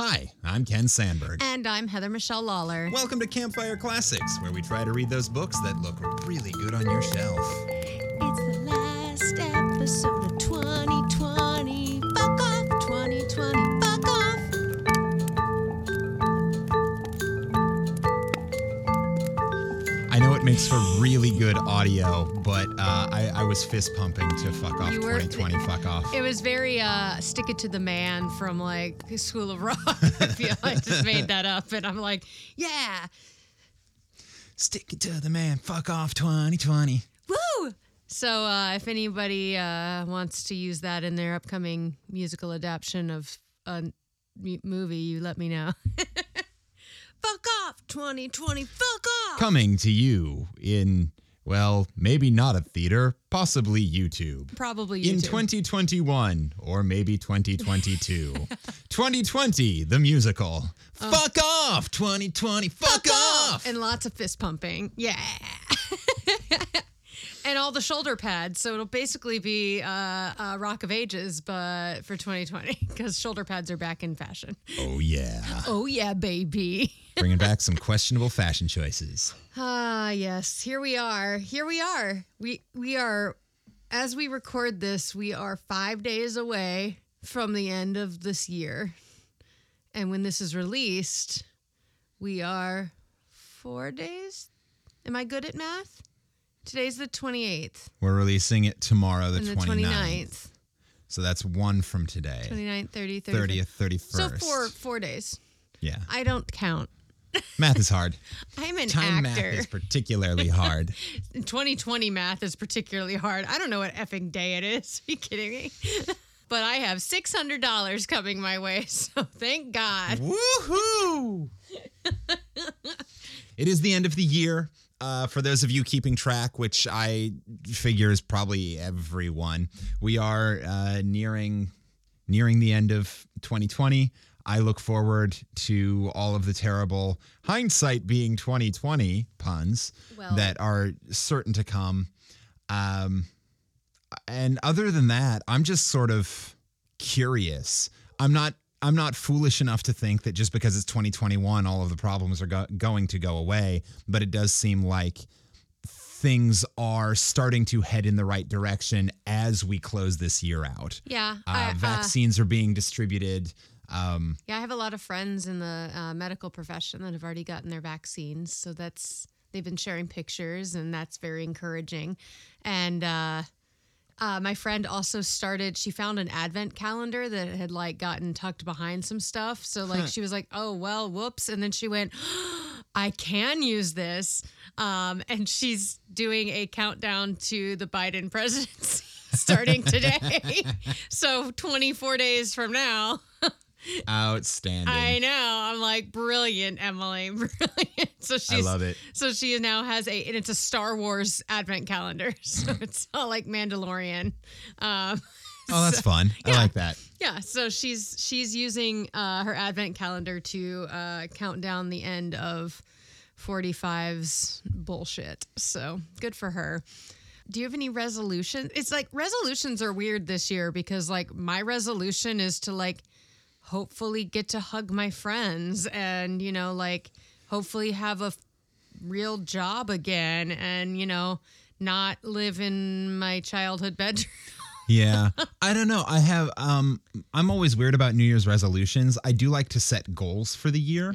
Hi, I'm Ken Sandberg. And I'm Heather Michelle Lawler. Welcome to Campfire Classics, where we try to read those books that look really good on your shelf. It's the last episode of 2020. For really good audio, but uh, I, I was fist pumping to fuck off You were- 2020, fuck off. It was very uh stick it to the man from like School of Rock. I feel I just made that up and I'm like, yeah. Stick it to the man, fuck off 2020. Woo! So uh, if anybody uh, wants to use that in their upcoming musical adaptation of a m- movie, you let me know. fuck off, 2020. Fuck off. Coming to you in, well, maybe not a theater, possibly YouTube. Probably In 2021 or maybe 2022. 2020, the musical. Oh. Fuck off, 2020. Fuck, off. and lots of fist pumping. Yeah. and all the shoulder pads. So it'll basically be uh, uh, Rock of Ages, but for 2020, because shoulder pads are back in fashion. oh, yeah. Oh, yeah, baby. Bringing back some questionable fashion choices. Ah, yes. Here we are. Here we are. We we are as we record this, we are 5 days away from the end of this year. And when this is released, we are 4 days. Am I good at math? Today's the 28th We're releasing it tomorrow, the, and the 29th. 29th. So that's one from today. 29th, 30th, 31st. 30th, 31st. So 4 4 days. Yeah. I don't count. Math is hard. I'm an Time math is particularly hard. 2020 math is particularly hard. I don't know what effing day it is. Are you kidding me? but I have $600 coming my way. So thank God. Woohoo! it is the end of the year. Uh, for those of you keeping track, which I figure is probably everyone, we are uh, nearing nearing the end of 2020. I look forward to all of the terrible hindsight being 2020 puns Well- that are certain to come. Um, and other than that, I'm just sort of curious. I'm not I'm not foolish enough to think that just because it's 2021 all of the problems are go- going to go away, but it does seem like things are starting to head in the right direction as we close this year out. Yeah. Uh, I, uh, vaccines are being distributed. Um, yeah, I have a lot of friends in the uh, medical profession that have already gotten their vaccines. So that's, they've been sharing pictures and that's very encouraging. And, uh, my friend also started. She found an advent calendar that had like gotten tucked behind some stuff. So like she was like, "Oh well, whoops!" And then she went, "I can use this." Um, and she's doing a countdown to the Biden presidency starting today. so 24 days from now, outstanding. I know. I'm like, brilliant, Emily, brilliant. So she's I love it. so she now has a, and it's a Star Wars advent calendar. So it's all like Mandalorian. Um, Oh, that's fun. I like that. yeah. So she's she's using uh, her advent calendar to uh, count down the end of 45's bullshit. So good for her. Do you have any resolutions? It's like resolutions are weird this year because like my resolution is to like hopefully get to hug my friends and you know like hopefully have a real job again and you know not live in my childhood bedroom. Yeah. I don't know. I have um I'm always weird about New Year's resolutions. I do like to set goals for the year.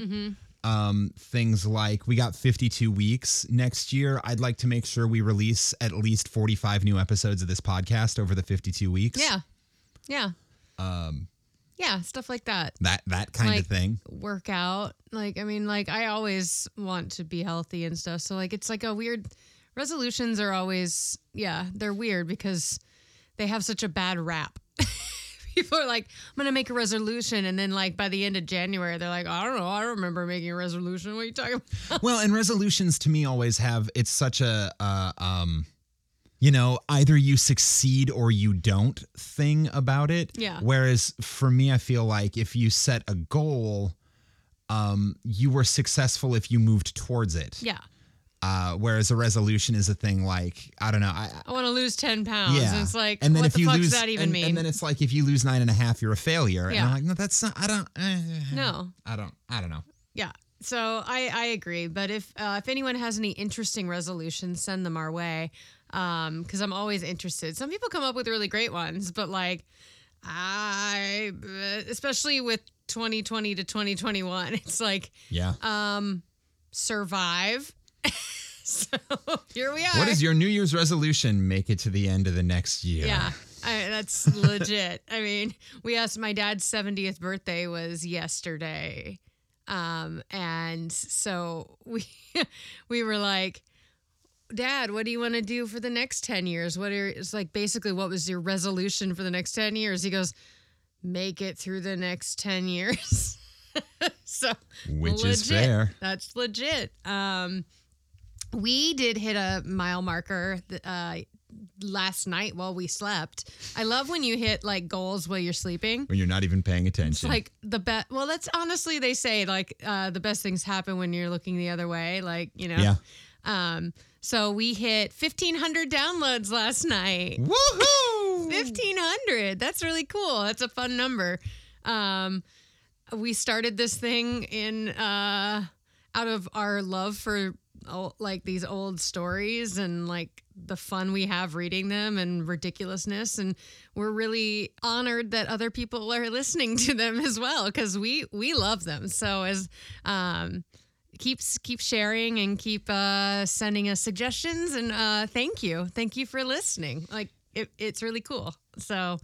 Um things like we got 52 weeks next year. I'd like to make sure we release at least 45 new episodes of this podcast over the 52 weeks. Yeah. Yeah. Um yeah, stuff like that. That that kind Like- of thing. Work out. Like I mean like I always want to be healthy and stuff. So like it's like a weird resolutions are always yeah, they're weird because they have such a bad rap. People are like, I'm gonna make a resolution, and then like by the end of January, they're like, I don't know, I don't remember making a resolution. What are you talking about? well, and resolutions to me always have it's such a uh, um you know, either you succeed or you don't thing about it. Yeah. Whereas for me, I feel like if you set a goal, um, you were successful if you moved towards it. Yeah. Uh, whereas a resolution is a thing like I don't know. I, I want to lose 10 pounds. yeah. And it's like, and then what if the you fuck lose, does that even and, mean? and then it's like if you lose nine and a half, you're a failure. And Yeah. I'm like, no, that's not. I don't. eh, no. I don't. I don't know. Yeah. So I, I agree. But if uh, if anyone has any interesting resolutions, send them our way. Um, because I'm always interested. Some people come up with really great ones, but like I especially with 2020 to 2021, it's like Yeah. um survive. so here we are. what is your New Year's resolution? Make it to the end of the next year. Yeah, I, that's legit. I mean, we asked my dad's 70th birthday was yesterday. Um, and so we we were like, Dad, what do you want to do for the next 10 years? What are it's like basically what was your resolution for the next 10 years? He goes, make it through the next 10 years. so Which is fair. That's legit. Um, we did hit a mile marker uh, last night while we slept. I love when you hit like goals while you're sleeping. When you're not even paying It's attention. like the best. Well, that's honestly they say like uh, the best things happen when you're looking the other way. Like you know. yeah. Um. So we hit 1,500 downloads last night. Woohoo! 1500 that's really cool. That's a fun number. Um we started this thing in uh out of our love for oh, like these old stories and like the fun we have reading them and ridiculousness. And we're really honored that other people are listening to them as well because we we love them. So as um keep keep sharing and keep uh sending us suggestions and uh thank you thank you for listening like it, it's really cool so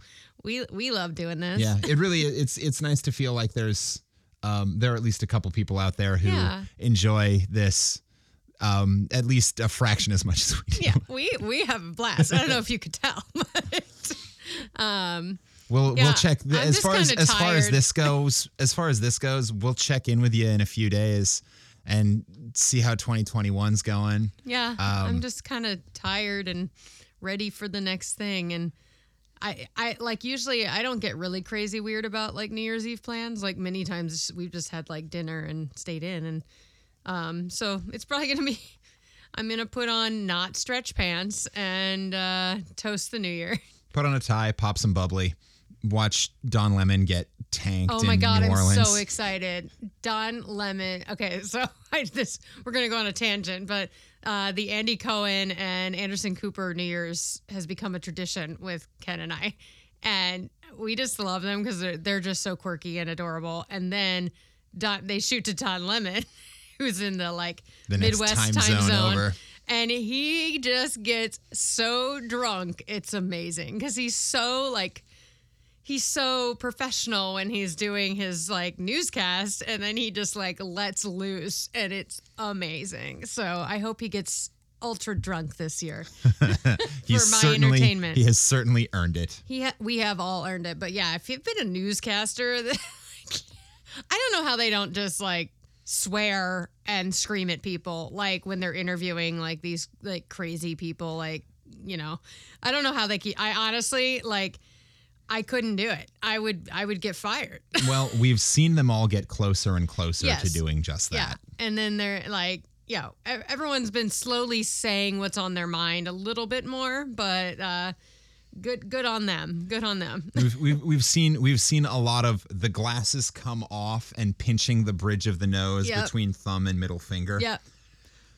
we we love doing this yeah. It really. It's it's nice to feel like there's um there are at least a couple people out there who Yeah. enjoy this um at least a fraction as much as we do. yeah we we have a blast i don't know if you could tell but um We'll Yeah, we'll check th- as far as as far as this goes. As far as this goes, we'll check in with you in a few days and see how 2021's going. yeah Um, i'm just kind of tired and ready for the next thing and I, I like usually I don't get really crazy weird about like New Year's Eve plans. Like many times we've just had like dinner and stayed in, and um, so it's probably gonna be. I'm gonna put on not stretch pants and uh, toast the New Year. Put on a tie, pop some bubbly, watch Don Lemon get tanked Oh my god, I'm so excited. Don Lemon. Okay, so I this we're gonna go on a tangent, but uh, the Andy Cohen and Anderson Cooper New Year's has become a tradition with Ken and I, and we just love them because they're they're just so quirky and adorable. And then Don, they shoot to Don Lemon, who's in the like The Midwest time time, zone zone, over. and he just gets so drunk. It's amazing because he's so like he's so professional when he's doing his like newscast and then he just like lets loose and it's amazing. So I hope he gets ultra drunk this year. He's for my certainly, entertainment. He has certainly earned it. He ha- we have all earned it. But yeah, if you've been a newscaster, I don't know how they don't just like swear and scream at people like when they're interviewing like these like crazy people like, you know. I don't know how they keep I honestly like I couldn't do it. I would I would get fired. Well, we've seen them all get closer and closer Yes. to doing just that. Yeah. And then they're like, yeah, everyone's been slowly saying what's on their mind a little bit more, but uh, good good on them. Good on them. We've, we've we've seen we've seen a lot of the glasses come off and pinching the bridge of the nose Yep. between thumb and middle finger. Yep.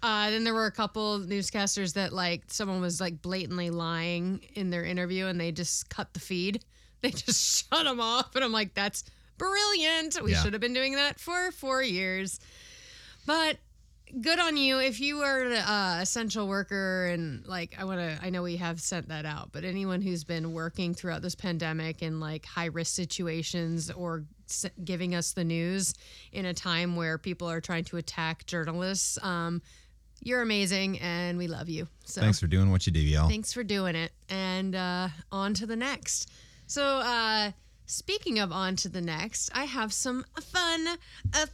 Uh, then there were a couple newscasters that like someone was like blatantly lying in their interview and they just cut the feed. They just shut them off. And I'm like, that's brilliant. We Yeah. should have been doing that for four years. But good on you. If you are an uh, essential worker and like, I want to, I know we have sent that out, but anyone who's been working throughout this pandemic in like high risk situations or s- giving us the news in a time where people are trying to attack journalists, um, you're amazing and we love you. So Thanks for doing what you do, y'all. Thanks for doing it. And uh, on to the next. So, uh, speaking of on to the next, I have some fun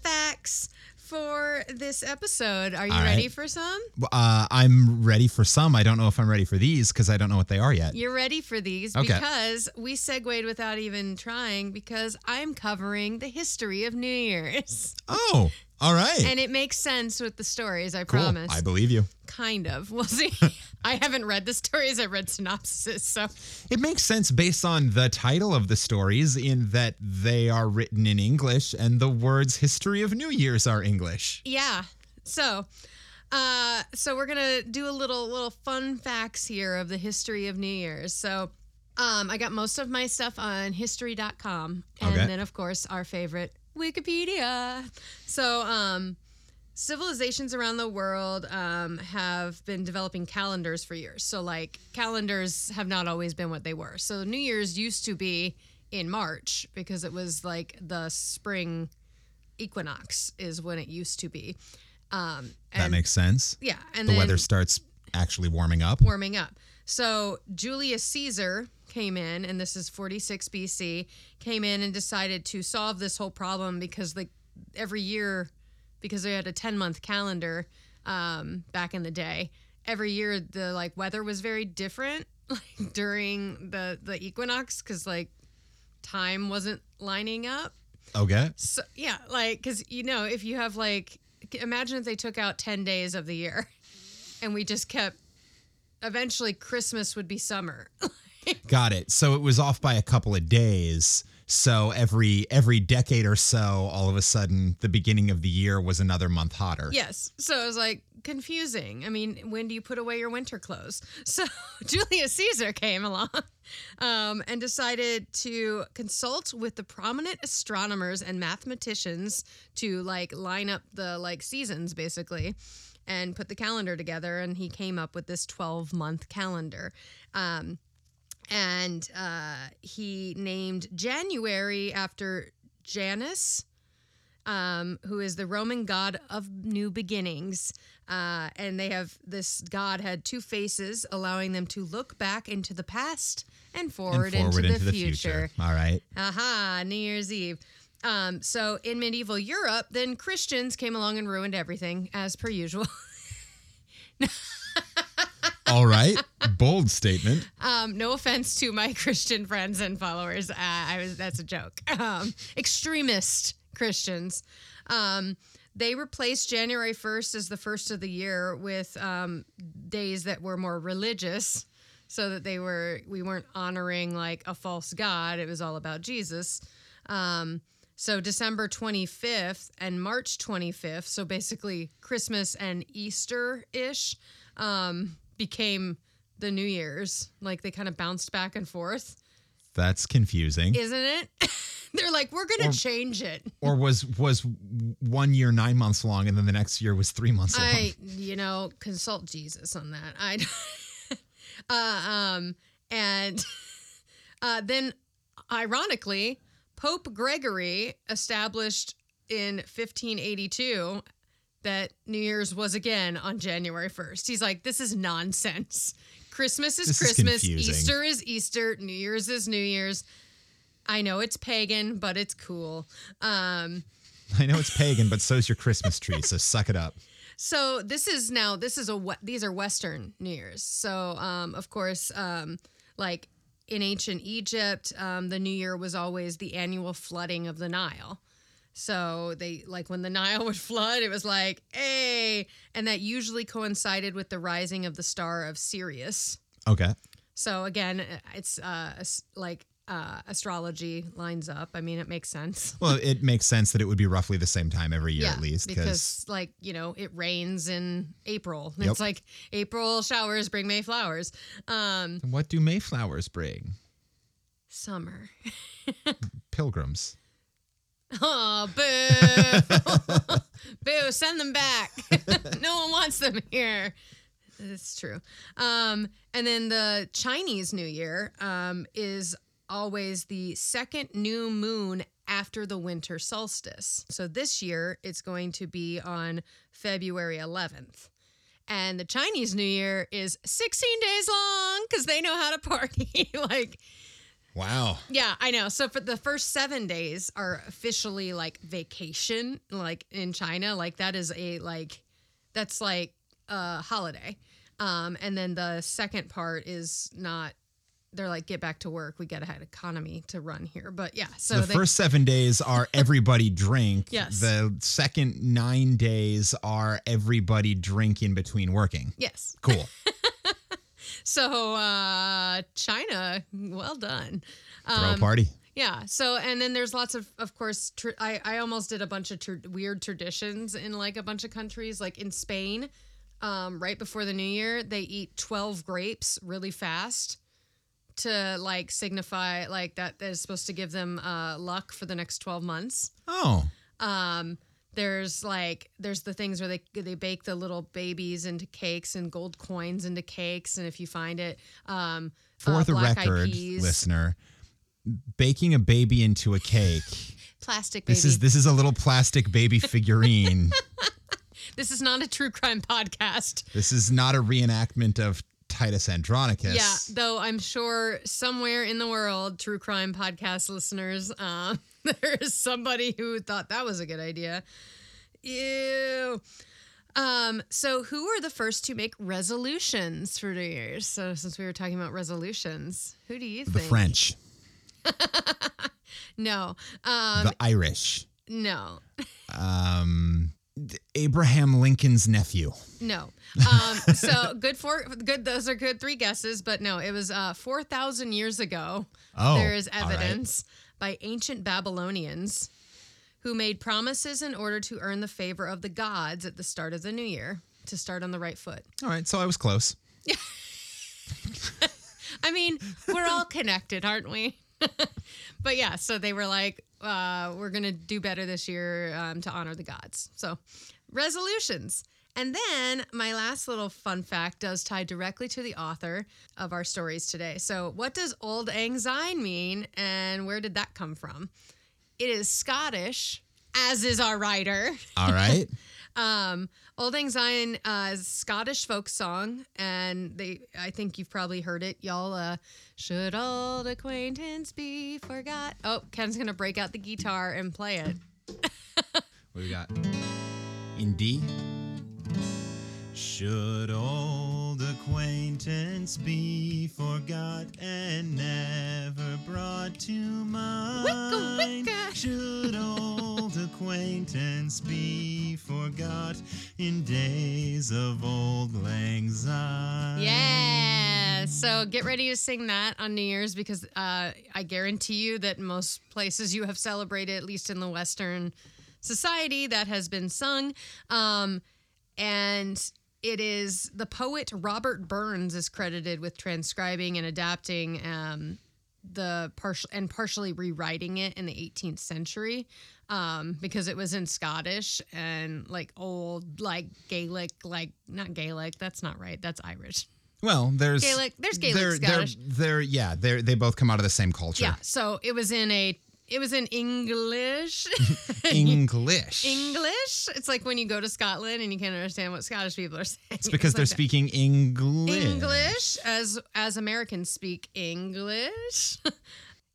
facts for this episode. Are you All ready right. for some? Uh, I'm ready for some. I don't know if I'm ready for these because I don't know what they are yet. You're ready for these Okay. because we segued without even trying because I'm covering the history of New Year's. Oh, all right. And it makes sense with the stories, I cool. promise. I believe you. kind of. We'll see. I haven't read the stories. I read synopses. So It makes sense based on the title of the stories in that they are written in English and the words history of New Year's are English. yeah. So, uh, so we're gonna do a little little fun facts here of the history of New Year's. So, um, I got most of my stuff on history.com, and Okay. then of course our favorite Wikipedia. So, um, civilizations around the world um, have been developing calendars for years. So, like, calendars have not always been what they were. So, New Year's used to be in March because it was like the spring equinox, is when it used to be. Um, That makes sense. yeah, and The weather starts actually warming up. warming up. So Julius Caesar came in, and this is 46 BC, came in and decided to solve this whole problem because like every year, because they had a 10 month calendar um, back in the day, every year the like weather was very different like during the the equinox because like time wasn't lining up. Okay. So yeah, like because you know if you have like imagine if they took out ten days of the year, and we just kept. Eventually, Christmas would be summer. Got it. So it was off by a couple of days. So every every decade or so, all of a sudden, the beginning of the year was another month hotter. yes, so it was like confusing. I mean, when do you put away your winter clothes? So Julius Caesar came along um, and decided to consult with the prominent astronomers and mathematicians to like line up the like seasons basically and put the calendar together and he came up with this 12 month calendar um, and uh, he named january after janus um, who is the roman god of new beginnings uh, and they have this god had two faces allowing them to look back into the past and And forward, forward into, the, future. All right. Aha, New Year's Eve. Um, so in medieval Europe, then Christians came along and ruined everything as per usual. All right. Bold statement. Um, no offense to my Christian friends and followers. Uh, I was that's a joke. Um, extremist Christians. Um, they replaced January 1st as the first of the year with um, days that were more religious so that they were we weren't honoring like a false god. It was all about Jesus. Um, so December 25th and March 25th, so basically Christmas and Easter ish, um, became the New Year's. Like they kind of bounced back and forth, That's confusing. isn't it? They're like, we're gonna Or- change it. or was was one year nine months long, and then the next year was three months long. I, you know, consult Jesus on that. I, uh, um, and uh, then, ironically, Pope Gregory established in 1582 that New Year's was again on January 1st. He's like, this is nonsense. Christmas is This Christmas. confusing. Easter is Easter. New Year's is New Year's. I know it's pagan, but it's cool. Um, I know it's pagan, but so's your Christmas tree. So suck it up. So this is now this is a these are Western New Year's. So um, of course, um, like in ancient Egypt, um, the New Year was always the annual flooding of the Nile. So they like when the Nile would flood, it was like, hey, and that usually coincided with the rising of the star of Sirius. Okay. So again, it's uh, like uh, astrology lines up. I mean, it makes sense. Well, it makes sense that it would be roughly the same time every year at least, because because like you know it rains in April. Yep. It's like April showers bring May flowers. Um, what do May flowers bring? summer. Pilgrims. Oh, boo! boo! Send them back. no one wants them here. It's true. Um, and then the Chinese New Year um, is always the second new moon after the winter solstice. So this year it's going to be on February 11th. And the Chinese New Year is 16 days long because they know how to party. like, Wow. yeah, I know. So for the first seven days are officially like vacation, like in China, like that is a like that's like a holiday. Um, and then the second part is not they're like, get back to work. We got to have economy to run here. But yeah, so the they, first seven days are everybody drink. Yes. The second nine days are everybody drink in between working. yes. Cool. So uh, China, well done. Throw Um, a party. Yeah. So, and then there's lots of, of course, tr- I, I almost did a bunch of tr- weird traditions in like a bunch of countries. Like in Spain, um, right before the new year, they eat 12 grapes really fast to like signify like that that is supposed to give them uh, luck for the next 12 months. Oh. Um, there's like there's the things where they they bake the little babies into cakes and gold coins into cakes, and if you find it, um, For uh, the record, listener, baking a baby into a cake. plastic baby. This is this is a little plastic baby figurine. This is not a true crime podcast. this is not a reenactment of Titus Andronicus. Yeah, though I'm sure somewhere in the world, true crime podcast listeners, um, there is somebody who thought that was a good idea. Ew. Um, so who were the first to make resolutions for New Year's? So since we were talking about resolutions, who do you think? The? French, No. Um, the Irish, no. um, Abraham Lincoln's nephew. No. Um, so good for good. Those are good three guesses, but no, it was uh, four thousand years ago. Oh, there is evidence by ancient Babylonians who made promises in order to earn the favor of the gods at the start of the new year to start on the right foot. All right, so I was close. Yeah. I mean, we're all connected, aren't we? but yeah, so they were like, uh, we're going to do better this year um, to honor the gods. So, resolutions. And then my last little fun fact does tie directly to the author of our stories today. So, what does Old Lang Syne mean, and where did that come from? It is Scottish, as is our writer. All right. Um, Old Lang Syne uh, is a Scottish folk song, and they I think you've probably heard it, y'all. Uh, Should old acquaintance be forgot? Oh, Ken's gonna break out the guitar and play it. What do we got? In D. Should old acquaintance be forgot and never brought to mind? Should old acquaintance be forgot in days of old lang syne? Yeah. So get ready to sing that on New Year's because uh, I guarantee you that most places you have celebrated, at least in the Western society, that has been sung. Um, and it is the poet Robert Burns is credited with transcribing and adapting um, the partial and partially rewriting it in the 18th century um, because it was in Scottish and like old like Gaelic, like not Gaelic. That's not right. That's Irish. Well, there's Gaelic- there's Gaelic they're, Scottish. They're, they're yeah, they're they both come out of the same culture. Yeah. So it was in a it was in English. English. English. It's like when you go to Scotland and you can't understand what Scottish people are saying. It's because they're like speaking English. English as as Americans speak English.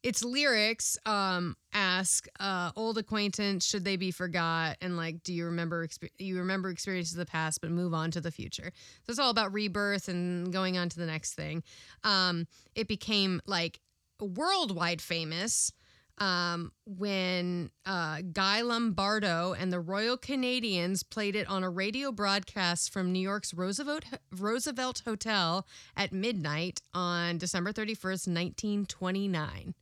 its lyrics um ask uh old acquaintance should they be forgot and like do you remember expe- you remember experiences of the past but move on to the future so it's all about rebirth and going on to the next thing um it became like worldwide famous um, when uh, Guy Lombardo and the Royal Canadians played it on a radio broadcast from New York's Roosevelt Roosevelt Hotel at midnight on December 31st, 1929.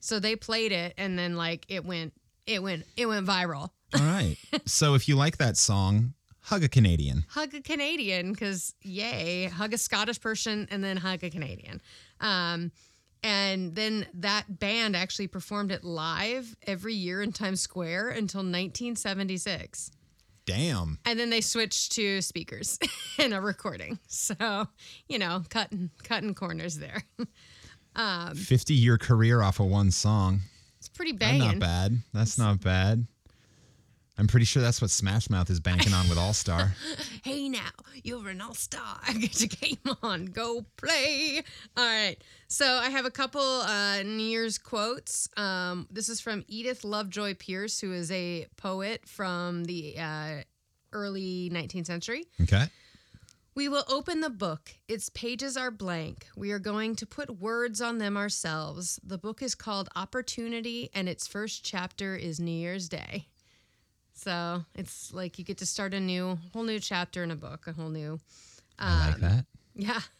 So they played it and then like it went it went it went viral. All right. So if you like that song, hug a Canadian. Hug a Canadian because yay, hug a Scottish person and then hug a Canadian. Um, and then that band actually performed it live every year in Times Square until 1976. Damn. And then they switched to speakers and a recording. So, you know, cutting cutting corners there. Um, 50 year career off of one song. It's pretty That's banging. not bad. That's not bad. I'm pretty sure that's what Smash Mouth is banking on with All Star. Hey now, you're an all star. Get your game on. Go play. All right. So I have a couple uh, New Year's quotes. Um, this is from Edith Lovejoy Pierce, who is a poet from the uh, early 19th century. Okay. We will open the book. Its pages are blank. We are going to put words on them ourselves. The book is called Opportunity, and its first chapter is New Year's Day. So it's like you get to start a new, whole new chapter in a book, a whole new, I like that. yeah.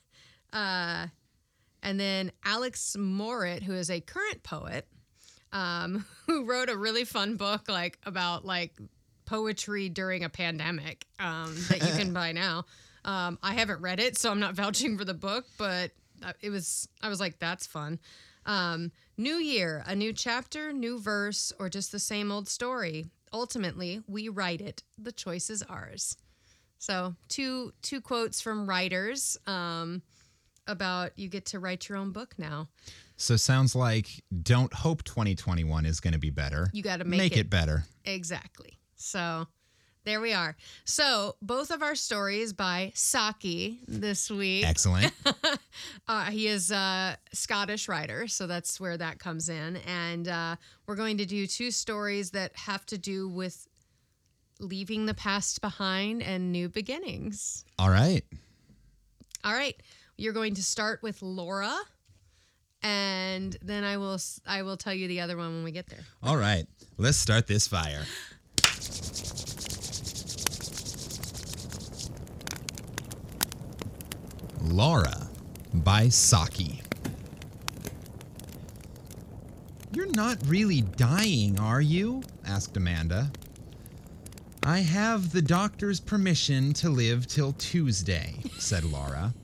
Uh, and then Alex Morritt, who is a current poet, um, who wrote a really fun book like about like poetry during a pandemic um, that you can buy now. Um, I haven't read it, so I'm not vouching for the book, but uh, it was. I was like, that's fun. Um, new year, a new chapter, new verse, or just the same old story. Ultimately, we write it. The choice is ours. So two two quotes from writers um, about you get to write your own book now. So sounds like don't hope 2021 is going to be better. You got to make, it. better. Exactly. So there we are. So both of our stories by Saki this week. Excellent. Uh, he is a Scottish writer, so that's where that comes in. And uh, we're going to do two stories that have to do with leaving the past behind and new beginnings. All right. All right, you're going to start with Laura, and then I will I will tell you the other one when we get there. All right. Let's start this fire. Laura by Saki. You're not really dying, are you? asked Amanda. I have the doctor's permission to live till Tuesday, said Laura.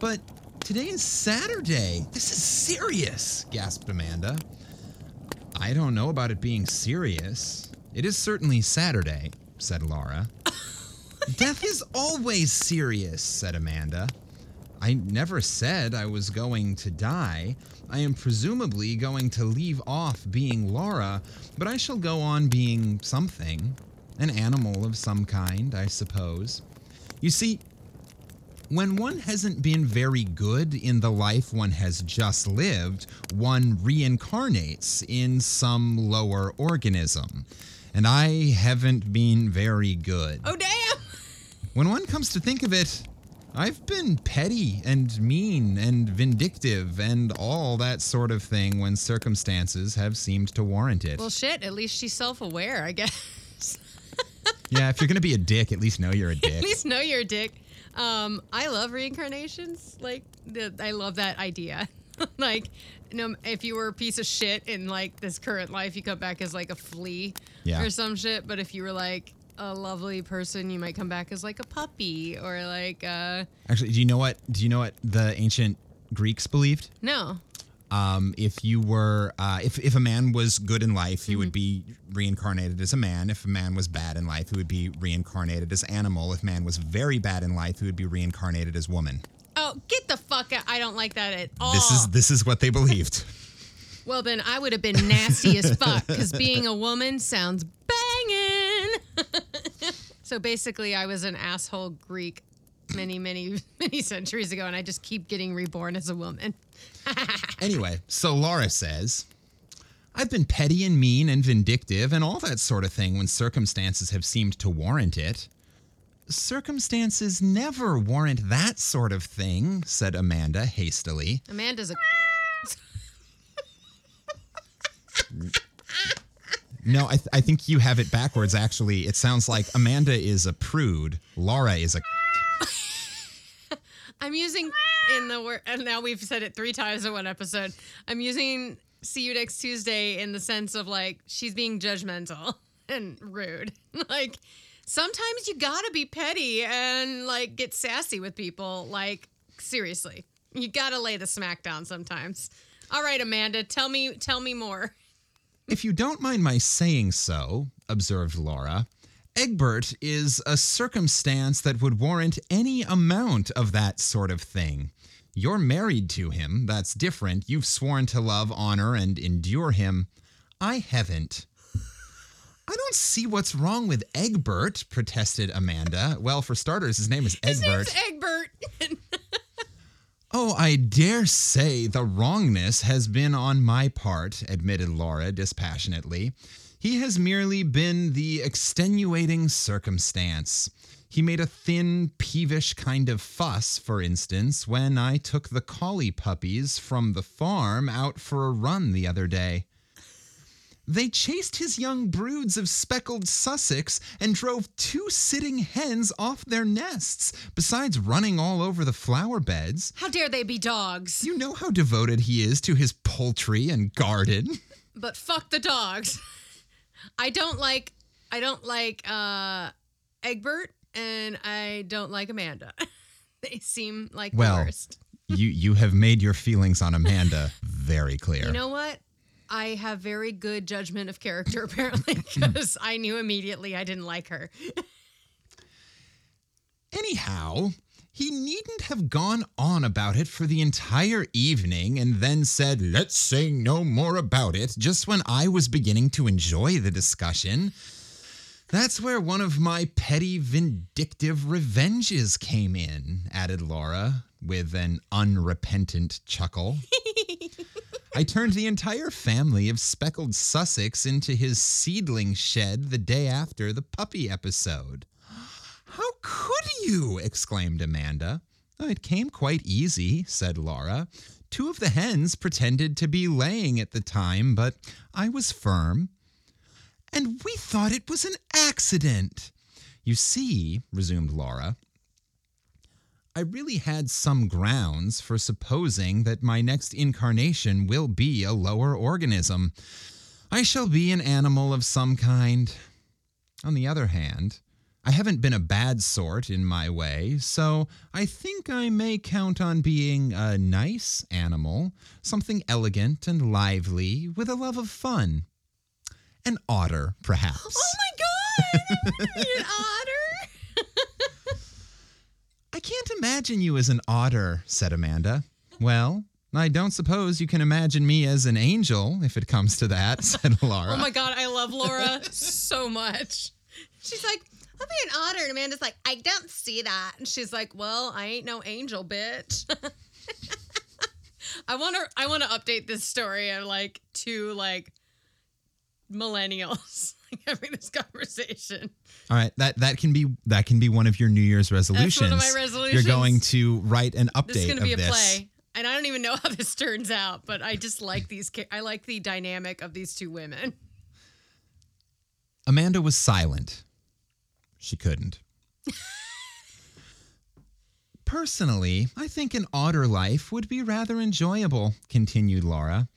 But today is Saturday. This is serious, gasped Amanda. I don't know about it being serious. It is certainly Saturday, said Laura. Death is always serious, said Amanda. I never said I was going to die. I am presumably going to leave off being Laura, but I shall go on being something. An animal of some kind, I suppose. You see, when one hasn't been very good in the life one has just lived, one reincarnates in some lower organism. And I haven't been very good. Oh damn! When one comes to think of it, I've been petty and mean and vindictive and all that sort of thing when circumstances have seemed to warrant it. Well, shit. At least she's self-aware, I guess. yeah, if you're going to be a dick, at least know you're a dick. at least know you're a dick. Um, I love reincarnations. Like, the, I love that idea. like, no, if you were a piece of shit in like this current life, you come back as like a flea Yeah. or some shit. But if you were like a lovely person, you might come back as like a puppy or like uh Actually, do you know what? Do you know what the ancient Greeks believed? no. Um, if you were, uh, if if a man was good in life, he would be reincarnated as a man. If a man was bad in life, he would be reincarnated as animal. If man was very bad in life, he would be reincarnated as woman. Oh, get the fuck out! I don't like that at all. This is this is what they believed. Well, then I would have been nasty as fuck because being a woman sounds banging. so basically, I was an asshole Greek many, many, many centuries ago, and I just keep getting reborn as a woman. Anyway, so Laura says, I've been petty and mean and vindictive and all that sort of thing when circumstances have seemed to warrant it. Circumstances never warrant that sort of thing, said Amanda hastily. Amanda's a. No, I, th- I think you have it backwards, actually. It sounds like Amanda is a prude, Laura is a. I'm using in the word, and now we've said it three times in one episode. I'm using "see you next Tuesday" in the sense of like she's being judgmental and rude. like sometimes you gotta be petty and like get sassy with people. Like seriously, you gotta lay the smack down sometimes. All right, Amanda, tell me, tell me more. If you don't mind my saying so, observed Laura, Egbert is a circumstance that would warrant any amount of that sort of thing. You're married to him, that's different. You've sworn to love, honor, and endure him. I haven't. I don't see what's wrong with Egbert, protested Amanda. Well, for starters, his name is Egbert. His name's Egbert. Oh, I dare say the wrongness has been on my part, admitted Laura dispassionately. He has merely been the extenuating circumstance. He made a thin, peevish kind of fuss, for instance, when I took the collie puppies from the farm out for a run the other day. They chased his young broods of speckled Sussex and drove two sitting hens off their nests, besides running all over the flower beds. How dare they be dogs? You know how devoted he is to his poultry and garden. But fuck the dogs. I don't like I don't like uh Egbert and I don't like Amanda. they seem like Well, the worst. you you have made your feelings on Amanda very clear. You know what? I have very good judgment of character apparently because I knew immediately I didn't like her. Anyhow, he needn't have gone on about it for the entire evening and then said, Let's say no more about it, just when I was beginning to enjoy the discussion. That's where one of my petty vindictive revenges came in, added Laura with an unrepentant chuckle. I turned the entire family of speckled Sussex into his seedling shed the day after the puppy episode. How could you? exclaimed Amanda. "Oh, it came quite easy, said Laura. Two of the hens pretended to be laying at the time, but I was firm. And we thought it was an accident. You see, resumed Laura, I really had some grounds for supposing that my next incarnation will be a lower organism. I shall be an animal of some kind. On the other hand, I haven't been a bad sort in my way, so I think I may count on being a nice animal, something elegant and lively, with a love of fun. An otter, perhaps. Oh my god! An otter? I can't imagine you as an otter, said Amanda. Well, I don't suppose you can imagine me as an angel, if it comes to that, said Laura. Oh my god, I love Laura so much. She's like, I'll be an otter. And Amanda's like, I don't see that. And she's like, Well, I ain't no angel, bitch. I wanna I wanna update this story of like two like millennials like having this conversation. All right, that that can be that can be one of your New Year's resolutions. one of my resolutions. You're going to write an update This is gonna of be a this. play. And I don't even know how this turns out, but I just like these. I like the dynamic of these two women. Amanda was silent. She couldn't. Personally, I think an otter life would be rather enjoyable, continued Laura.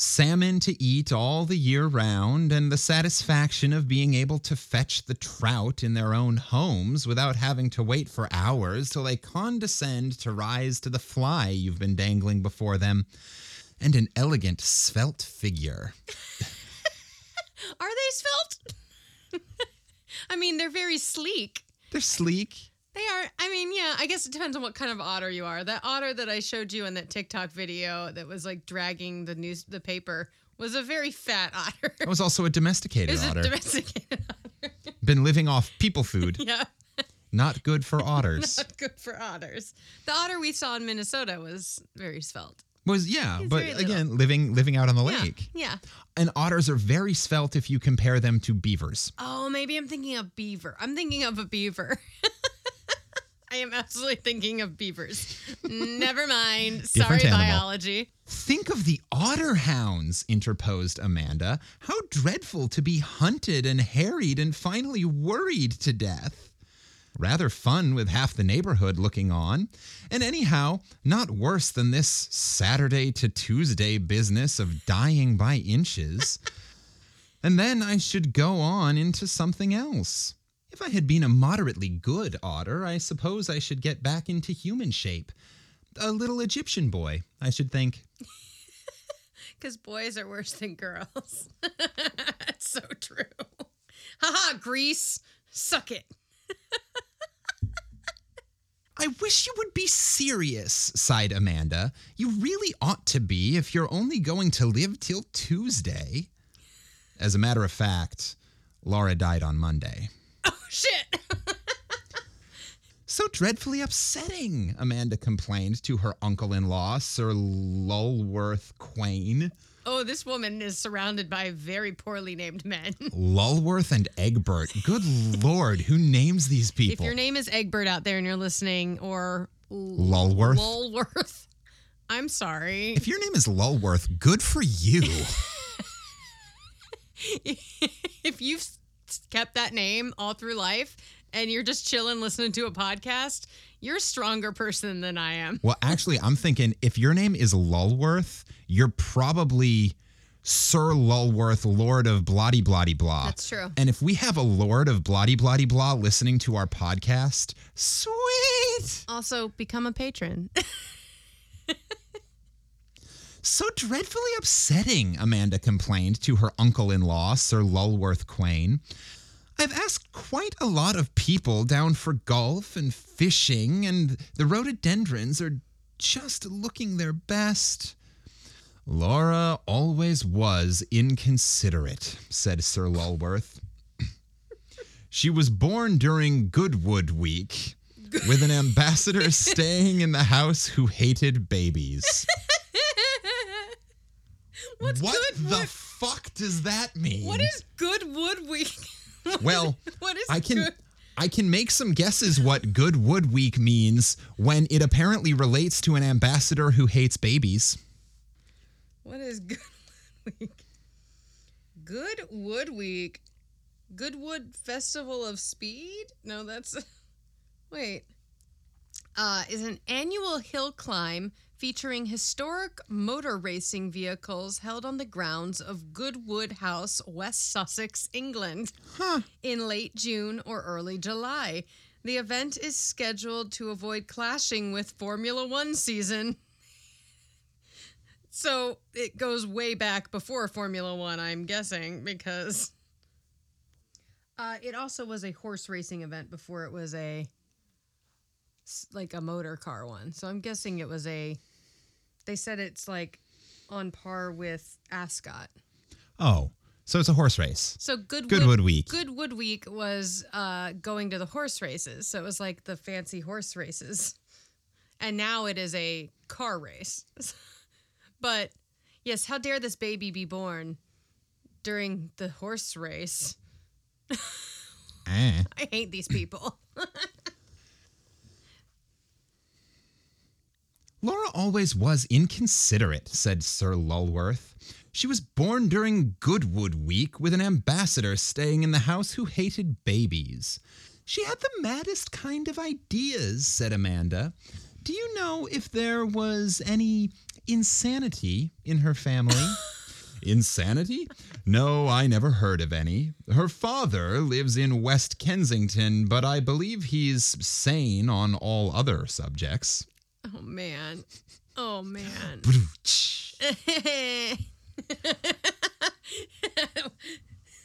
Salmon to eat all the year round, and the satisfaction of being able to fetch the trout in their own homes without having to wait for hours till they condescend to rise to the fly you've been dangling before them, and an elegant, svelte figure. Are they svelte? I mean, they're very sleek. They're sleek. They are. I mean, yeah. I guess it depends on what kind of otter you are. That otter that I showed you in that TikTok video that was like dragging the news, the paper, was a very fat otter. That was also a domesticated Is otter. a domesticated otter? Been living off people food. yeah, Not good for otters. not good for otters. The otter we saw in Minnesota was very svelte. Was yeah, He's but again, living living out on the Yeah, lake. yeah. And otters are very svelte if you compare them to beavers. Oh, maybe I'm thinking of beaver. I'm thinking of a beaver. I am absolutely thinking of beavers. Never mind. Sorry, animal. biology. Think of the otter hounds, interposed Amanda. How dreadful to be hunted and harried and finally worried to death. Rather fun with half the neighborhood looking on. And anyhow, not worse than this Saturday to Tuesday business of dying by inches. and then I should go on into something else. If I had been a moderately good otter, I suppose I should get back into human shape. A little Egyptian boy, I should think. Because boys are worse than girls. it's so true. Haha, Greece. Suck it. I wish you would be serious, sighed Amanda. You really ought to be if you're only going to live till Tuesday. As a matter of fact, Laura died on Monday. Oh, shit. So dreadfully upsetting, Amanda complained to her uncle in law, Sir Lulworth Quain. oh, this woman is surrounded by very poorly named men. Lulworth and Egbert. Good lord, who names these people? if your name is Egbert out there and you're listening, or Lulworth? Lulworth, I'm sorry. if your name is Lulworth, good for you. if you've kept that name all through life and you're just chilling listening to a podcast, you're a stronger person than I am. well, actually, I'm thinking if your name is Lulworth, you're probably Sir Lulworth, Lord of Blotty Blotty Blah. That's true. And if we have a Lord of Blotty Blotty Blah listening to our podcast, sweet. Also, become a patron. So dreadfully upsetting, Amanda complained to her uncle in law, Sir Lulworth Quain. I've asked quite a lot of people down for golf and fishing, and the rhododendrons are just looking their best. Laura always was inconsiderate, said Sir Lulworth. she was born during Goodwood Week, with an ambassador staying in the house who hated babies. What's what good the wood? fuck does that mean? What is good wood week? What- Well, what is I can good? I can make some guesses what Good Wood Week means when it apparently relates to an ambassador who hates babies. What is good wood week? Good wood week. Goodwood Festival of Speed? No, that's wait. Uh, is an annual hill climb featuring historic motor racing vehicles held on the grounds of Goodwood House, West Sussex, England, Huh. in late June or early July. The event is scheduled to avoid clashing with Formula One season. So it goes way back before Formula One, I'm guessing, because uh, it also was a horse racing event before it was a like a motor car one. So I'm guessing it was a. They said it's like on par with Ascot. Oh, so it's a horse race. So Goodwood, Goodwood Week. Goodwood Week was uh, going to the horse races. So it was like the fancy horse races. And now it is a car race. but yes, how dare this baby be born during the horse race? Eh. I hate these people. Laura always was inconsiderate, said Sir Lulworth. She was born during Goodwood Week with an ambassador staying in the house who hated babies. She had the maddest kind of ideas, said Amanda. Do you know if there was any insanity in her family? Insanity? No, I never heard of any. Her father lives in West Kensington, but I believe he's sane on all other subjects. Oh, man. Oh, man.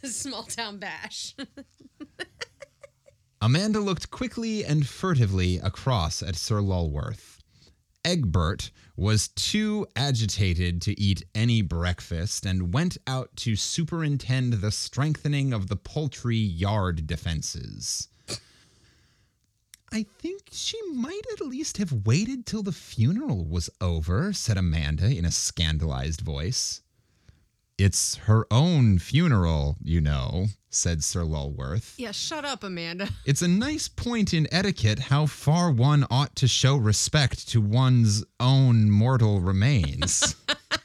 Small town bash. Amanda looked quickly and furtively across at Sir Lulworth. Egbert was too agitated to eat any breakfast and went out to superintend the strengthening of the poultry yard defenses. I think she might at least have waited till the funeral was over, said Amanda in a scandalized voice. It's her own funeral, you know, said Sir Lulworth. Yeah, shut up, Amanda. It's a nice point in etiquette how far one ought to show respect to one's own mortal remains.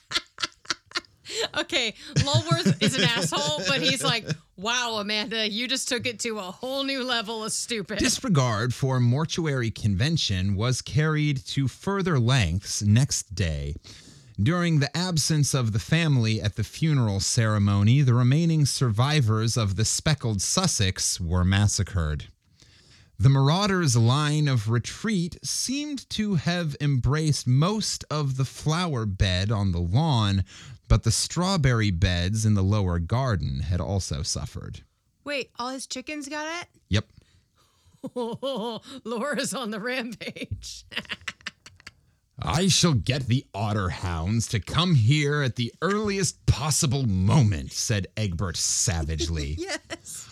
Okay, Lulworth is an asshole, but he's like, wow, Amanda, you just took it to a whole new level of stupid. Disregard for mortuary convention was carried to further lengths next day. During the absence of the family at the funeral ceremony, the remaining survivors of the speckled Sussex were massacred. The Marauders' line of retreat seemed to have embraced most of the flower bed on the lawn, but the strawberry beds in the lower garden had also suffered. Wait, all his chickens got it? Yep. Oh, Laura's on the rampage. I shall get the otter hounds to come here at the earliest possible moment, said Egbert savagely. yes.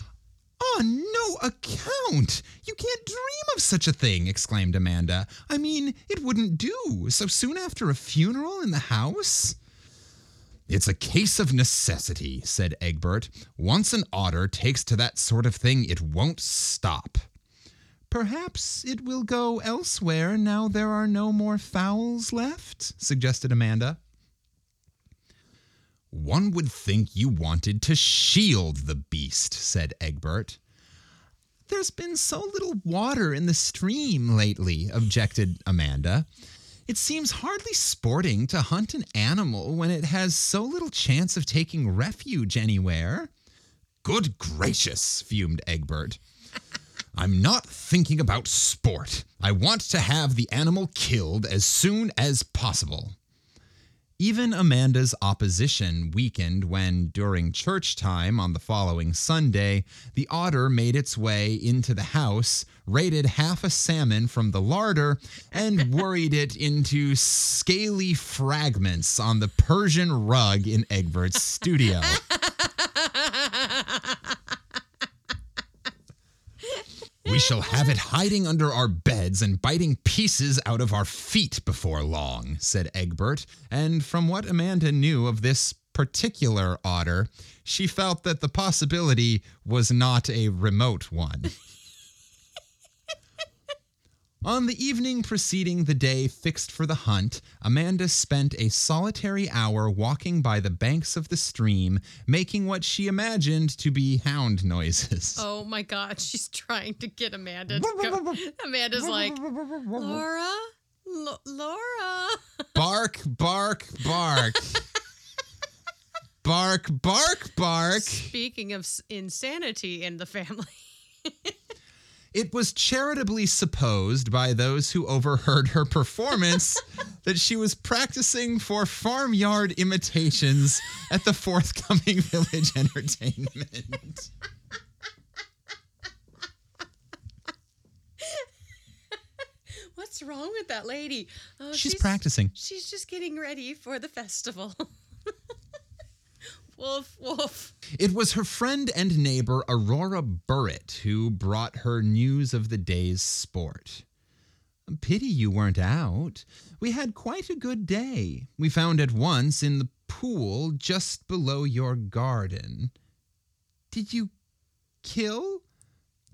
On no account! You can't dream of such a thing, exclaimed Amanda. I mean, it wouldn't do. So soon after a funeral in the house? It's a case of necessity, said Egbert. Once an otter takes to that sort of thing, it won't stop. Perhaps it will go elsewhere now there are no more fowls left, suggested Amanda. One would think you wanted to shield the beast, said Egbert. There's been so little water in the stream lately, objected Amanda. It seems hardly sporting to hunt an animal when it has so little chance of taking refuge anywhere. Good gracious, fumed Egbert. I'm not thinking about sport. I want to have the animal killed as soon as possible. Even Amanda's opposition weakened when, during church time on the following Sunday, the otter made its way into the house, raided half a salmon from the larder, and worried it into scaly fragments on the Persian rug in Egbert's studio. We shall have it hiding under our beds and biting pieces out of our feet before long, said Egbert. And from what Amanda knew of this particular otter, she felt that the possibility was not a remote one. On the evening preceding the day fixed for the hunt, Amanda spent a solitary hour walking by the banks of the stream, making what she imagined to be hound noises. Oh my God, she's trying to get Amanda to go. Amanda's like, Laura, L- Laura. Bark, bark, bark. bark, bark, bark. Speaking of s- insanity in the family. It was charitably supposed by those who overheard her performance that she was practicing for farmyard imitations at the forthcoming village entertainment. What's wrong with that lady? Oh, She's practicing. She's just getting ready for the festival. woof, woof. It was her friend and neighbor Aurora Burret who brought her news of the day's sport. Pity you weren't out. We had quite a good day. We found at once in the pool just below your garden. Did you kill?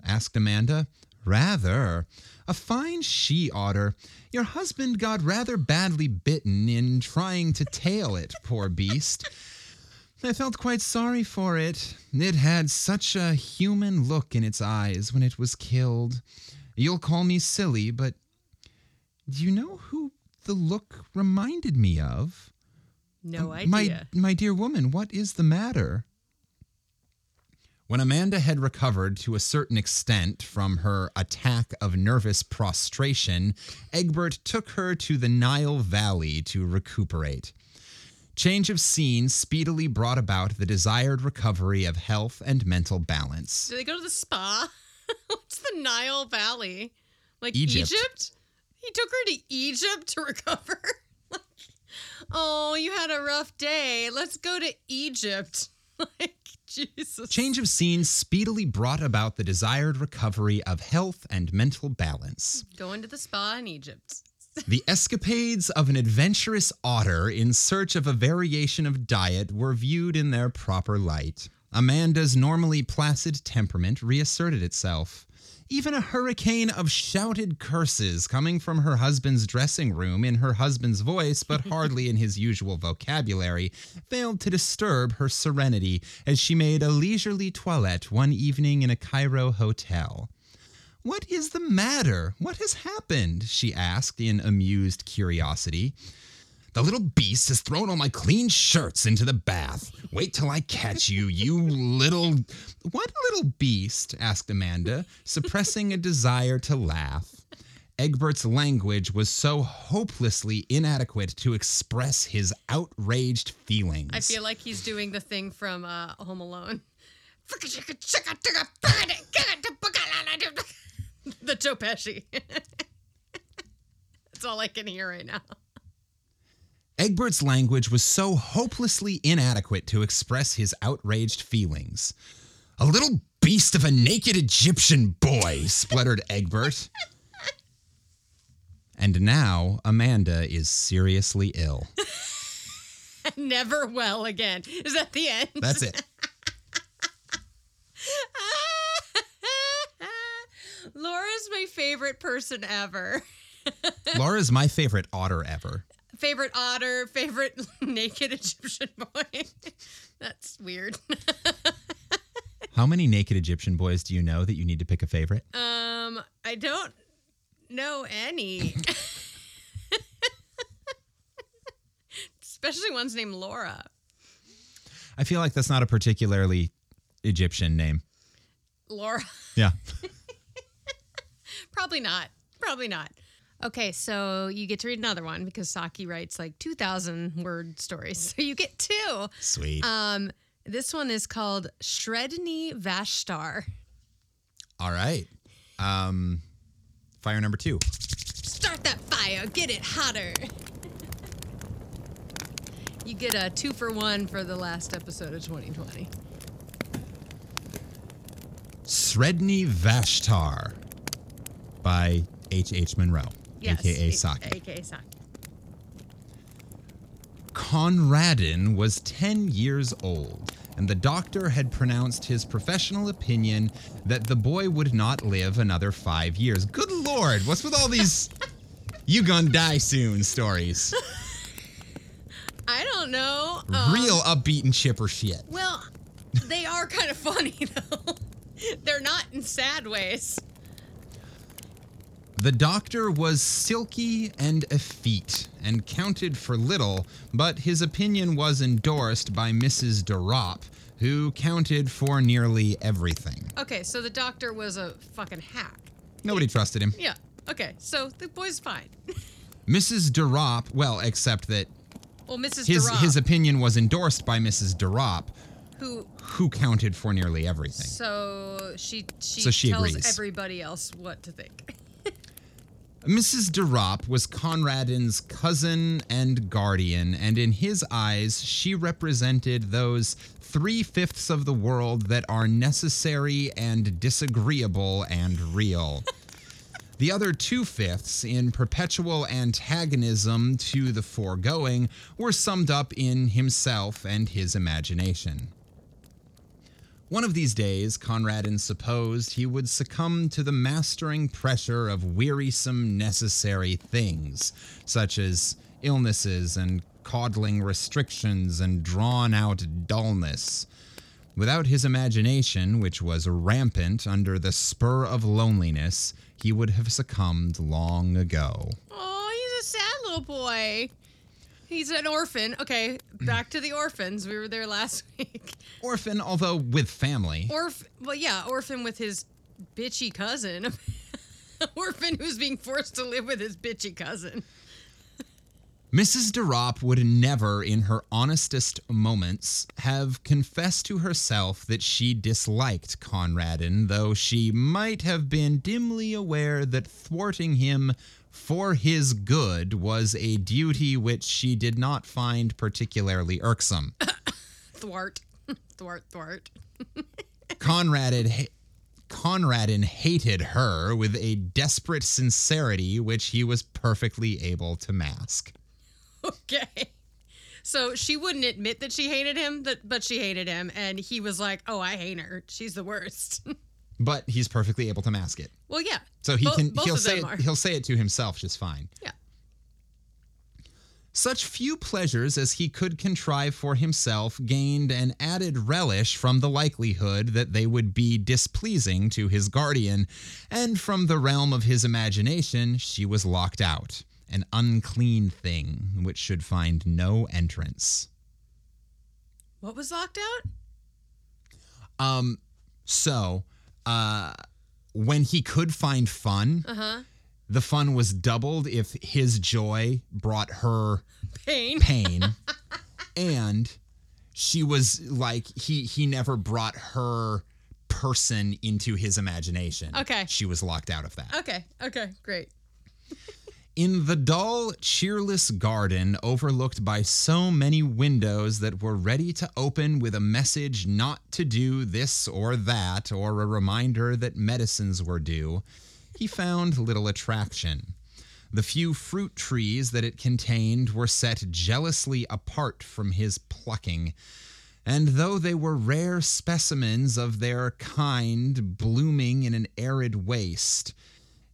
asked Amanda. Rather. A fine she otter. Your husband got rather badly bitten in trying to tail it, poor beast. I felt quite sorry for it. It had such a human look in its eyes when it was killed. You'll call me silly, but do you know who the look reminded me of? No um, My, idea. my dear woman, what is the matter? When Amanda had recovered to a certain extent from her attack of nervous prostration, Egbert took her to the Nile Valley to recuperate. Change of scene speedily brought about the desired recovery of health and mental balance. Did they go to the spa? What's the Nile Valley? Like Egypt. Egypt? He took her to Egypt to recover. like, oh, you had a rough day. Let's go to Egypt. like, Jesus. Change of scene speedily brought about the desired recovery of health and mental balance. Going to the spa in Egypt. The escapades of an adventurous otter in search of a variation of diet were viewed in their proper light. Amanda's normally placid temperament reasserted itself. Even a hurricane of shouted curses coming from her husband's dressing room in her husband's voice, but hardly in his usual vocabulary, failed to disturb her serenity as she made a leisurely toilette one evening in a Cairo hotel. What is the matter? What has happened? she asked in amused curiosity. The little beast has thrown all my clean shirts into the bath. Wait till I catch you, you little. What little beast? asked Amanda, suppressing a desire to laugh. Egbert's language was so hopelessly inadequate to express his outraged feelings. I feel like he's doing the thing from uh, Home Alone. the Joe Pesci. That's all I can hear right now. Egbert's language was so hopelessly inadequate to express his outraged feelings. A little beast of a naked Egyptian boy, spluttered Egbert. And now Amanda is seriously ill. Never well again. Is that the end? That's it. Laura's my favorite person ever. Laura's my favorite otter ever. Favorite otter, favorite naked Egyptian boy. That's weird. How many naked Egyptian boys do you know that you need to pick a favorite? Um, I don't know any. Especially one's named Laura. I feel like that's not a particularly Egyptian name. Laura. Yeah. Probably not. Probably not. Okay, so you get to read another one because Saki writes like 2,000 word stories. So you get two. Sweet. Um, this one is called Shredni Vashtar. All right. Um, fire number two. Start that fire, get it hotter. you get a two for one for the last episode of 2020. Sredni Vashtar by H. H. Munro, Yes, aka Saki. AKA Saki. Conradin was 10 years old, and the doctor had pronounced his professional opinion that the boy would not live another five years. Good lord, what's with all these you gonna die soon stories? I don't know. um, Real upbeat and chipper shit. Well, they are kind of funny though. They're not in sad ways. The doctor was silky and effete and counted for little, but his opinion was endorsed by Mrs. De Ropp, who counted for nearly everything. Okay, so the doctor was a fucking hack. Nobody trusted him. Yeah. Okay, so the boy's fine. Mrs. De Ropp, well, except that Well, Mrs. his Durant, his opinion was endorsed by Mrs. De Ropp, who who counted for nearly everything. so she she, So she tells agrees. everybody else what to think. Mrs. De Ropp was Conradin's cousin and guardian, and in his eyes, she represented those three fifths of the world that are necessary and disagreeable and real. The other two fifths, in perpetual antagonism to the foregoing, were summed up in himself and his imagination. One of these days, Conradin supposed he would succumb to the mastering pressure of wearisome necessary things, such as illnesses and coddling restrictions and drawn out dullness. Without his imagination, which was rampant under the spur of loneliness, he would have succumbed long ago. Oh, he's a sad little boy. He's an orphan. Okay, back to the orphans. We were there last week. Orphan, although with family. Orph, well, yeah, orphan with his bitchy cousin. orphan who's being forced to live with his bitchy cousin. Mrs. De Ropp would never, in her honestest moments, have confessed to herself that she disliked Conradin, though she might have been dimly aware that thwarting him for his good was a duty which she did not find particularly irksome. Thwart. thwart, thwart. Conradin, ha- Conradin hated her with a desperate sincerity which he was perfectly able to mask. Okay. So she wouldn't admit that she hated him, but she hated him. And he was like, oh, I hate her. She's the worst. But he's perfectly able to mask it. well, yeah. So he Bo- can he'll say them it, are. he'll say it to himself just fine. Yeah. Such few pleasures as he could contrive for himself gained an added relish from the likelihood that they would be displeasing to his guardian, and from the realm of his imagination she was locked out, an unclean thing which should find no entrance. What was locked out? Um, so, uh, when he could find fun, Uh huh. the fun was doubled if his joy brought her Pain. pain and she was like he he never brought her person into his imagination Okay. she was locked out of that Okay. Okay. Great. In the dull cheerless garden overlooked by so many windows that were ready to open with a message not to do this or that or a reminder that medicines were due he found little attraction. The few fruit trees that it contained were set jealously apart from his plucking, and though they were rare specimens of their kind blooming in an arid waste,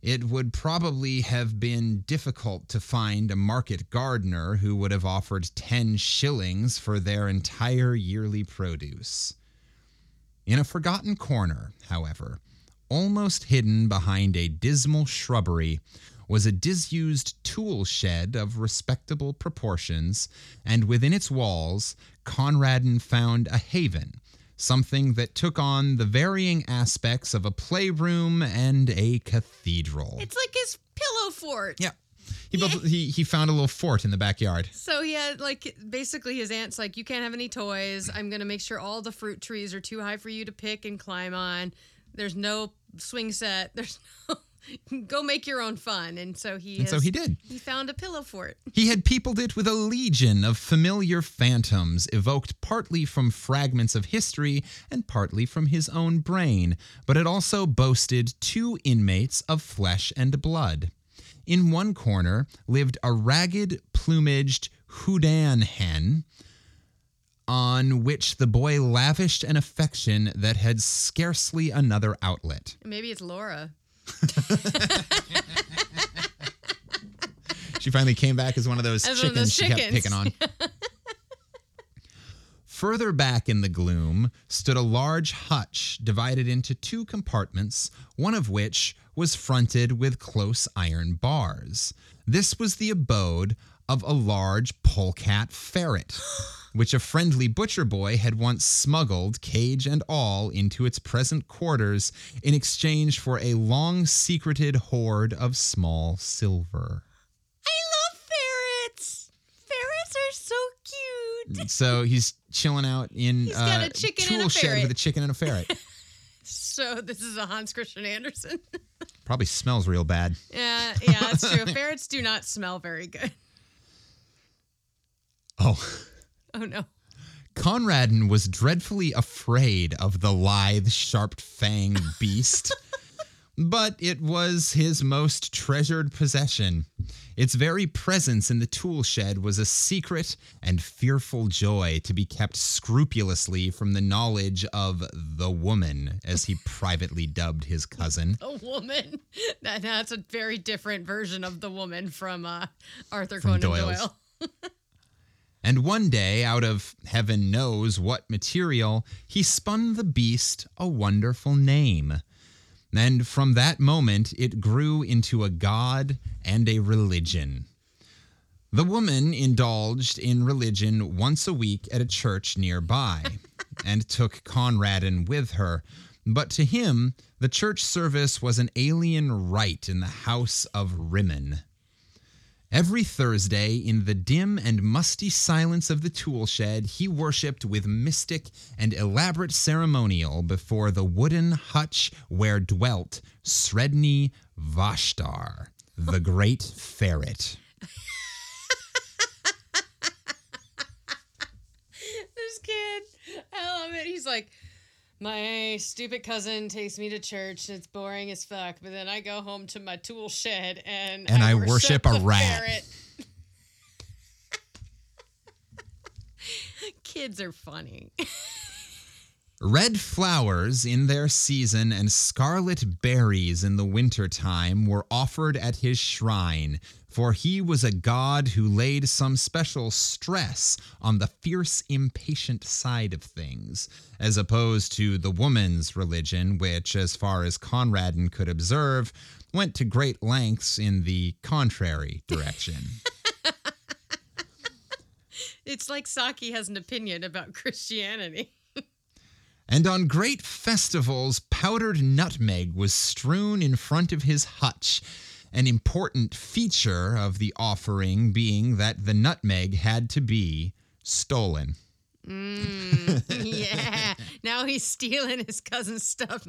it would probably have been difficult to find a market gardener who would have offered 10 shillings for their entire yearly produce. In a forgotten corner, however, almost hidden behind a dismal shrubbery, was a disused tool shed of respectable proportions, and within its walls, Conradin found a haven, something that took on the varying aspects of a playroom and a cathedral. It's like his pillow fort. yeah. He, built, he, he found a little fort in the backyard. So he had like basically his aunt's like, you can't have any toys. I'm gonna make sure all the fruit trees are too high for you to pick and climb on. There's no swing set. There's no go make your own fun. And so he And so he did. He found a pillow fort. He had peopled it with a legion of familiar phantoms, evoked partly from fragments of history and partly from his own brain, but it also boasted two inmates of flesh and blood. In one corner lived a ragged, plumaged Houdan hen, on which the boy lavished an affection that had scarcely another outlet. Maybe it's Laura. She finally came back as one of those chickens one of those she kept picking on. Further back in the gloom stood a large hutch divided into two compartments, one of which was fronted with close iron bars. This was the abode of a large polecat ferret, which a friendly butcher boy had once smuggled, cage and all, into its present quarters in exchange for a long secreted hoard of small silver. I love ferrets. Ferrets are so cute. So he's chilling out in He's got uh, a chicken tool and a shed ferret. with a chicken and a ferret. So this is a Hans Christian Andersen. Probably smells real bad. yeah, yeah, that's true. Ferrets do not smell very good. Oh, Oh no. Conradin was dreadfully afraid of the lithe, sharp fanged beast. but it was his most treasured possession. Its very presence in the tool shed was a secret and fearful joy to be kept scrupulously from the knowledge of the woman, as he privately dubbed his cousin. A woman. That, that's a very different version of the woman from uh, Arthur From Conan Doyle's. Doyle. And one day, out of heaven knows what material, he spun the beast a wonderful name. And from that moment, it grew into a god and a religion. The woman indulged in religion once a week at a church nearby and took Conradin with her. But to him, the church service was an alien rite in the house of Rimmon. Every Thursday, in the dim and musty silence of the tool shed, he worshipped with mystic and elaborate ceremonial before the wooden hutch where dwelt Sredni Vashtar, the great ferret. this kid, I love it. He's like, my stupid cousin takes me to church. and It's boring as fuck. But then I go home to my tool shed and And I worship a rat. ferret. Kids are funny. Red flowers in their season and scarlet berries in the wintertime were offered at his shrine, for he was a god who laid some special stress on the fierce, impatient side of things, as opposed to the woman's religion, which, as far as Conradin could observe, went to great lengths in the contrary direction. It's like Saki has an opinion about Christianity. And on great festivals, powdered nutmeg was strewn in front of his hutch, an important feature of the offering being that the nutmeg had to be stolen. yeah. Now he's stealing his cousin's stuff,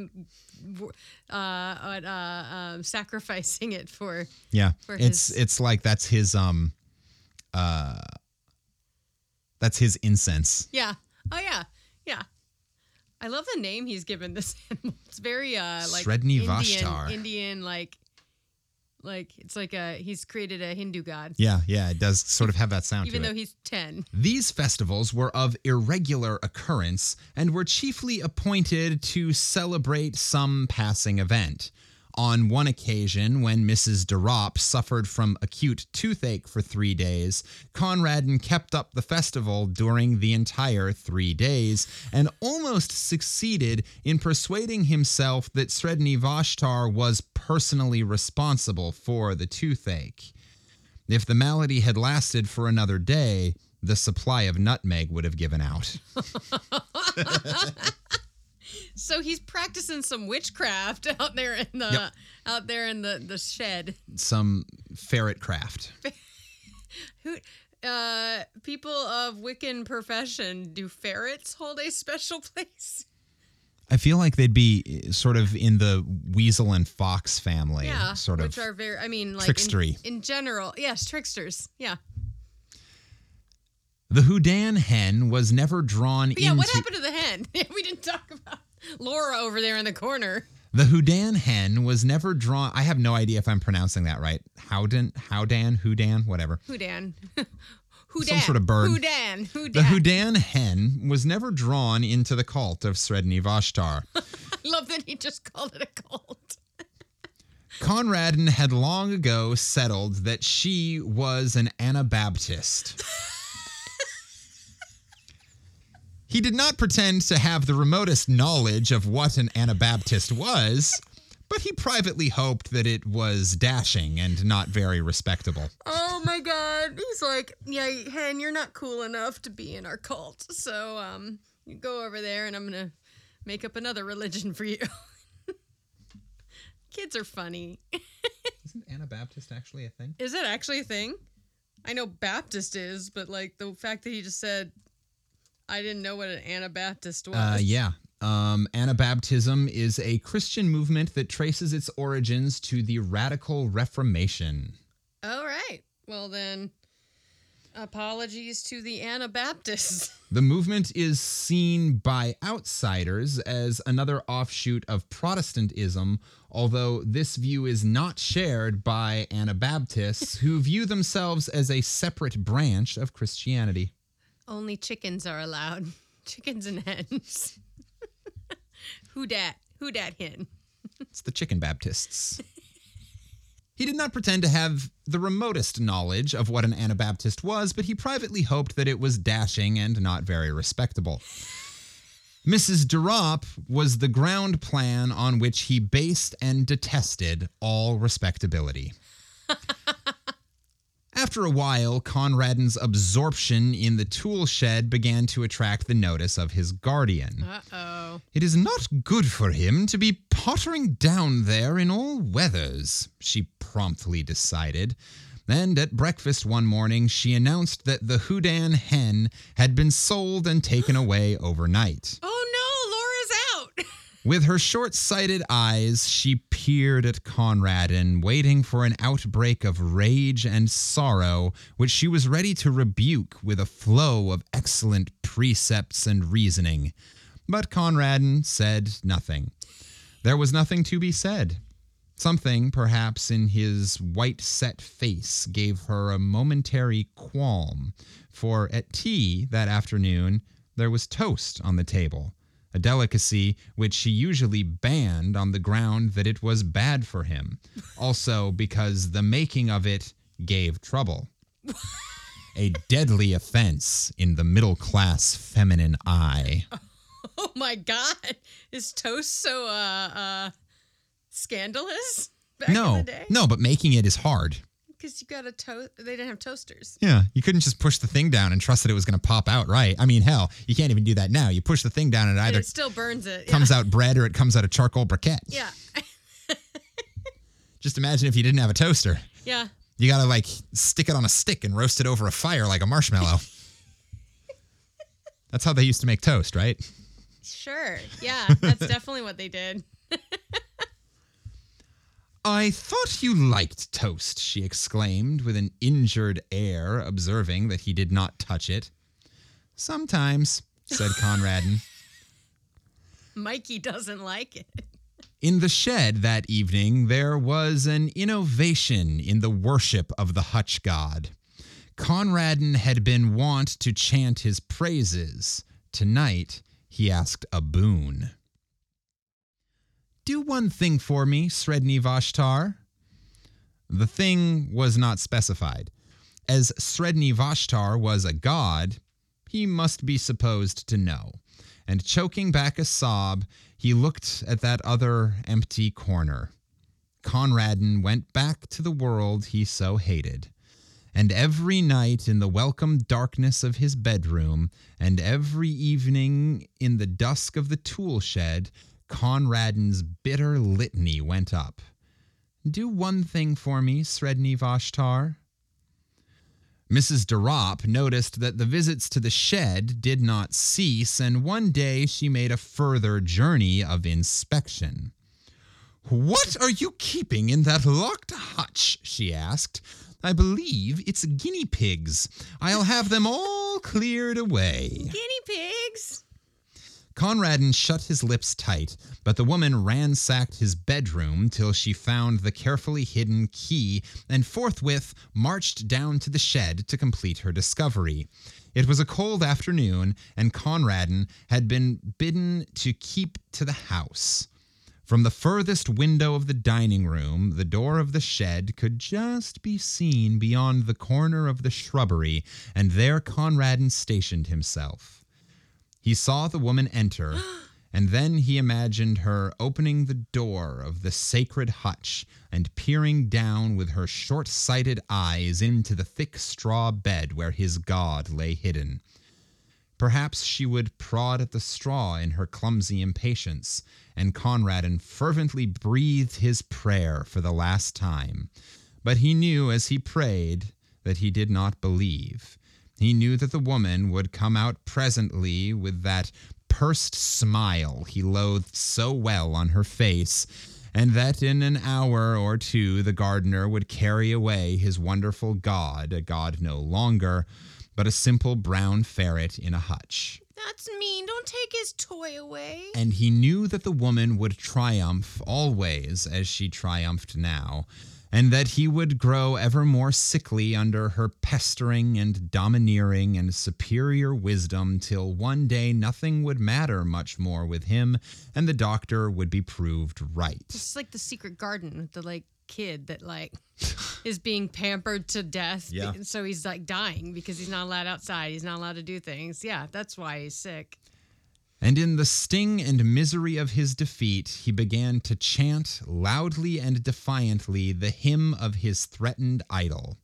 uh, uh, uh, sacrificing it for. Yeah, For it's his- it's like that's his um, uh, that's his incense. Yeah. Oh yeah. Yeah. I love the name he's given this animal. It's very uh like Indian. Indian like like it's like a he's created a Hindu god, Yeah, yeah, it does sort of have that sound even though it. he's ten. These festivals were of irregular occurrence and were chiefly appointed to celebrate some passing event. On one occasion, when Mrs. De Ropp suffered from acute toothache for three days, Conradin kept up the festival during the entire three days and almost succeeded in persuading himself that Sredni Vashtar was personally responsible for the toothache. If the malady had lasted for another day, the supply of nutmeg would have given out. So he's practicing some witchcraft out there in the Yep. out there in the the shed. Some ferret craft. Who uh people of Wiccan profession do ferrets hold a special place? I feel like they'd be eh, sort of in the weasel and fox family, Yeah, sort of. which are very. I mean, like trickstery. in, in general. Yes, tricksters. Yeah. the Houdan hen was never drawn But yeah. into What happened to the hen? we didn't talk about Laura over there in the corner. the Houdan hen was never drawn. I have no idea if I'm pronouncing that right. Howden, Howdan, Houdan, whatever. Houdan. Houdan. Some sort of bird. Houdan. Houdan. The Houdan hen was never drawn into the cult of Sredni Vashtar. I love that he just called it a cult. Conradin had long ago settled that she was an Anabaptist. He did not pretend to have the remotest knowledge of what an Anabaptist was, but he privately hoped that it was dashing and not very respectable. Oh my god. He's like, yeah, hen, you're not cool enough to be in our cult. So, um, you go over there and I'm going to make up another religion for you. Kids are funny. Isn't Anabaptist actually a thing? Is it actually a thing? I know Baptist is, but like the fact that he just said, I didn't know what an Anabaptist was. Uh, yeah. Um, Anabaptism is a Christian movement that traces its origins to the Radical Reformation. All right. Well, then, apologies to the Anabaptists. The movement is seen by outsiders as another offshoot of Protestantism, although this view is not shared by Anabaptists who view themselves as a separate branch of Christianity. Only chickens are allowed. Chickens and hens. Who dat? Who dat hen? It's the Chicken Baptists. He did not pretend to have the remotest knowledge of what an Anabaptist was, but he privately hoped that it was dashing and not very respectable. Mrs. De Ropp was the ground plan on which he based and detested all respectability. After a while, Conradin's absorption in the tool shed began to attract the notice of his guardian. Uh oh. It is not good for him to be pottering down there in all weathers, she promptly decided. And at breakfast one morning, she announced that the Houdan hen had been sold and taken away overnight. Oh no, Laura's out. With her short sighted eyes, she peered at Conradin, waiting for an outbreak of rage and sorrow, which she was ready to rebuke with a flow of excellent precepts and reasoning. But Conradin said nothing. There was nothing to be said. Something, perhaps, in his white set face gave her a momentary qualm, for at tea that afternoon there was toast on the table a delicacy which she usually banned on the ground that it was bad for him, also because the making of it gave trouble. A deadly offense in the middle class feminine eye. Oh my god. Is toast so uh uh scandalous back in No, the day? no, but making it is hard. Because you got a toast. They didn't have toasters. Yeah, you couldn't just push the thing down and trust that it was going to pop out right. I mean, hell, you can't even do that now. You push the thing down and it And either it still burns it. Yeah. comes out bread or it comes out a charcoal briquette. Yeah. Just imagine if you didn't have a toaster. Yeah. You got to like stick it on a stick and roast it over a fire like a marshmallow. That's how they used to make toast, right? Sure. Yeah. That's definitely what they did. I thought you liked toast, she exclaimed with an injured air, observing that he did not touch it. Sometimes, said Conradin. Mikey doesn't like it. In the shed that evening, there was an innovation in the worship of the hutch god. Conradin had been wont to chant his praises. Tonight, he asked a boon. Do one thing for me, Sredni Vashtar. The thing was not specified. As Sredni Vashtar was a god, he must be supposed to know. And choking back a sob, he looked at that other empty corner. Conradin went back to the world he so hated. And every night in the welcome darkness of his bedroom, and every evening in the dusk of the tool shed, Conradin's bitter litany went up. Do one thing for me, Sredni Vashtar. Mrs. De Ropp noticed that the visits to the shed did not cease, and one day she made a further journey of inspection. What are you keeping in that locked hutch? she asked. I believe it's guinea pigs. I'll have them all cleared away. Guinea pigs. Conradin shut his lips tight, but the woman ransacked his bedroom till she found the carefully hidden key and forthwith marched down to the shed to complete her discovery. It was a cold afternoon, and Conradin had been bidden to keep to the house. From the furthest window of the dining room, the door of the shed could just be seen beyond the corner of the shrubbery, and there Conradin stationed himself. He saw the woman enter, and then he imagined her opening the door of the sacred hutch and peering down with her short sighted eyes into the thick straw bed where his God lay hidden. Perhaps she would prod at the straw in her clumsy impatience, and Conradin fervently breathed his prayer for the last time. But he knew as he prayed that he did not believe. He knew that the woman would come out presently with that pursed smile he loathed so well on her face, and that in an hour or two the gardener would carry away his wonderful god, a god no longer, but a simple brown ferret in a hutch. That's mean. Don't take his toy away. And he knew that the woman would triumph always as she triumphed now, and that he would grow ever more sickly under her pestering and domineering and superior wisdom till one day nothing would matter much more with him and the doctor would be proved right. It's like the secret garden with the like kid that like is being pampered to death. Yeah. So he's like dying because he's not allowed outside. He's not allowed to do things. Yeah, that's why he's sick. And in the sting and misery of his defeat, he began to chant loudly and defiantly the hymn of his threatened idol.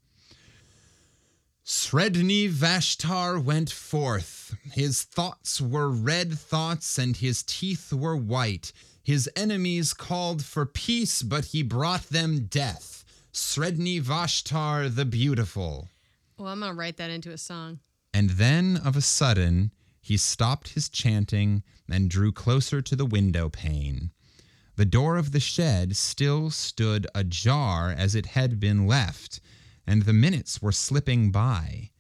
Sredni Vashtar went forth. His thoughts were red thoughts, and his teeth were white. His enemies called for peace, but he brought them death. Sredni Vashtar the Beautiful. Well, I'm gonna write that into a song. And then, of a sudden, he stopped his chanting and drew closer to the window pane. The door of the shed still stood ajar as it had been left, and the minutes were slipping by.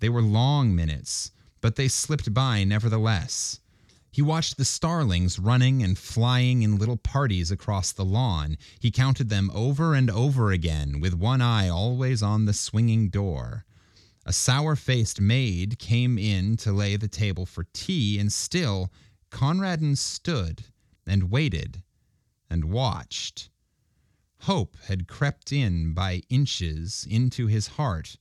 They were long minutes, but they slipped by nevertheless. He watched the starlings running and flying in little parties across the lawn. He counted them over and over again, with one eye always on the swinging door. A sour faced maid came in to lay the table for tea, and still Conradin stood and waited and watched. Hope had crept in by inches into his heart,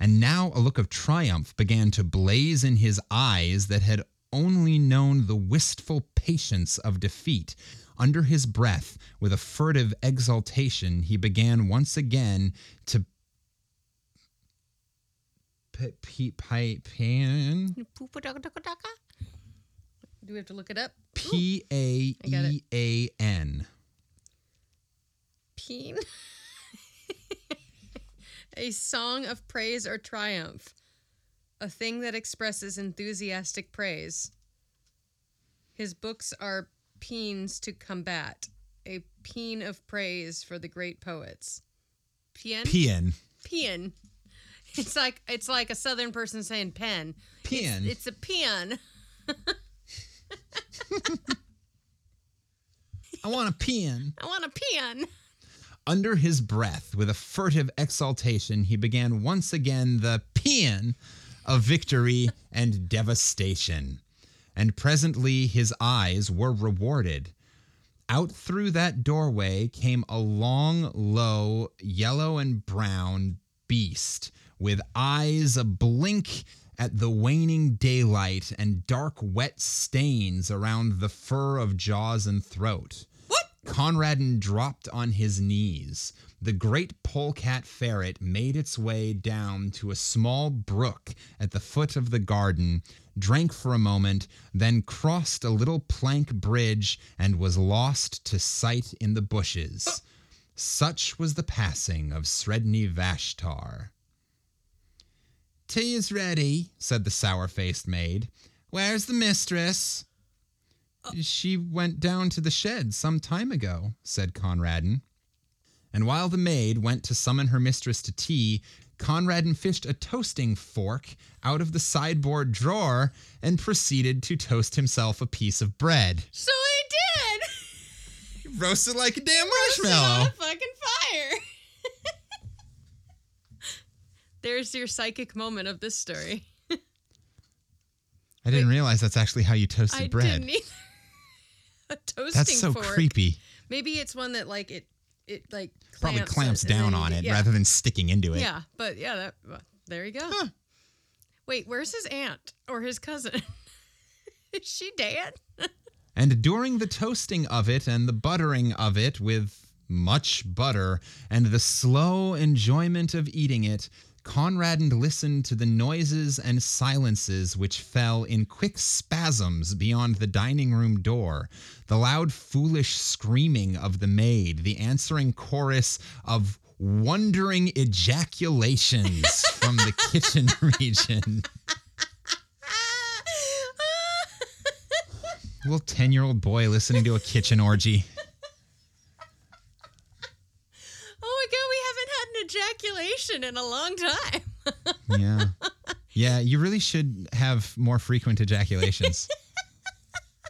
and now a look of triumph began to blaze in his eyes that had only known the wistful patience of defeat. Under his breath, with a furtive exultation, he began once again to p- p- pan Do we have to look it up? P A I got it. E A N. Peen. a song of praise or triumph. A thing that expresses enthusiastic praise. His books are peens to combat. A peen of praise for the great poets. Pien? Pian. Pien. It's like it's like a southern person saying pen. Pen. It's, it's a pen. I want a pen. I want a pen. Under his breath, with a furtive exultation, he began once again the paean of victory and devastation. And presently his eyes were rewarded. Out through that doorway came a long, low, yellow and brown beast with eyes a blink at the waning daylight and dark, wet stains around the fur of jaws and throat. What? Conradin dropped on his knees. The great polecat ferret made its way down to a small brook at the foot of the garden, drank for a moment, then crossed a little plank bridge and was lost to sight in the bushes. Such was the passing of Sredni Vashtar. Tea is ready, said the sour faced maid. Where's the mistress? She went down to the shed some time ago, said Conradin. And while the maid went to summon her mistress to tea, Conradin fished a toasting fork out of the sideboard drawer and proceeded to toast himself a piece of bread. So he did. He Roasted like a damn Roasted on marshmallow. a fucking fire. There's your psychic moment of this story. I didn't realize that's actually how you toasted I bread. didn't either. a toasting That's so fork. creepy. Maybe it's one that like it it like Probably clamps, clamps it down on it yeah. rather than sticking into it. Yeah, but yeah, that well, there you go. Huh. Wait, where's his aunt or his cousin? Is she dead? And during the toasting of it and the buttering of it with much butter and the slow enjoyment of eating it, Conradin listened to the noises and silences which fell in quick spasms beyond the dining room door, the loud, foolish screaming of the maid, the answering chorus of wondering ejaculations from the kitchen region. Little 10 year old boy listening to a kitchen orgy. Oh my god, we haven't had an ejaculation in a long time. Yeah. Yeah, you really should have more frequent ejaculations.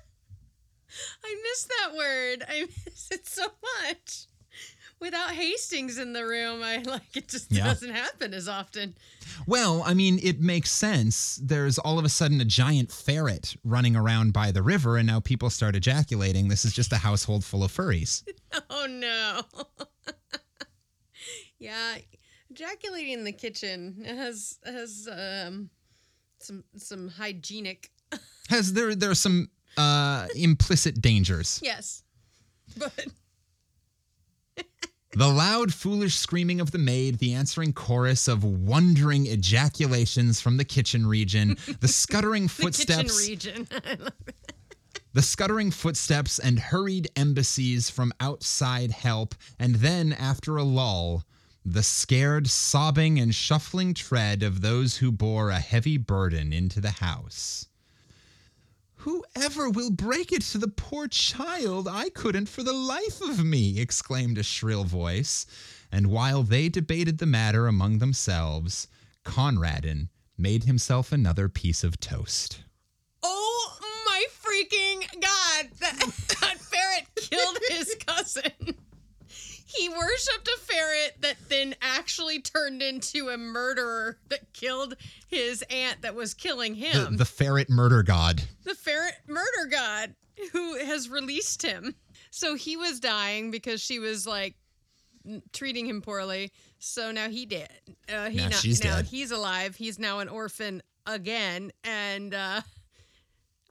I miss that word. I miss it so much. Without Hastings in the room, I like it just Yeah. doesn't happen as often. well, I mean, it makes sense. There's all of a sudden a giant ferret running around by the river, and now people start ejaculating. This is just a household full of furries. Oh no. Yeah, ejaculating in the kitchen has has um some some hygienic. Has there there are some uh implicit dangers. Yes. But The loud, foolish screaming of the maid, the answering chorus of wondering ejaculations from the kitchen region, the scuttering the footsteps. kitchen region. I love it. The scuttering footsteps and hurried embassies from outside help, and then, after a lull, the scared sobbing and shuffling tread of those who bore a heavy burden into the house. Whoever will break it to the poor child? I couldn't for the life of me, exclaimed a shrill voice. And while they debated the matter among themselves, Conradin made himself another piece of toast. Oh my freaking god! That, that ferret killed his cousin. He worshipped a ferret that then actually turned into a murderer that killed his aunt that was killing him. the ferret murder god. the ferret murder god who has released him. So he was dying because she was like treating him poorly. So now he did. Uh, he Now not- she's now dead. he's alive. He's now an orphan again. And uh,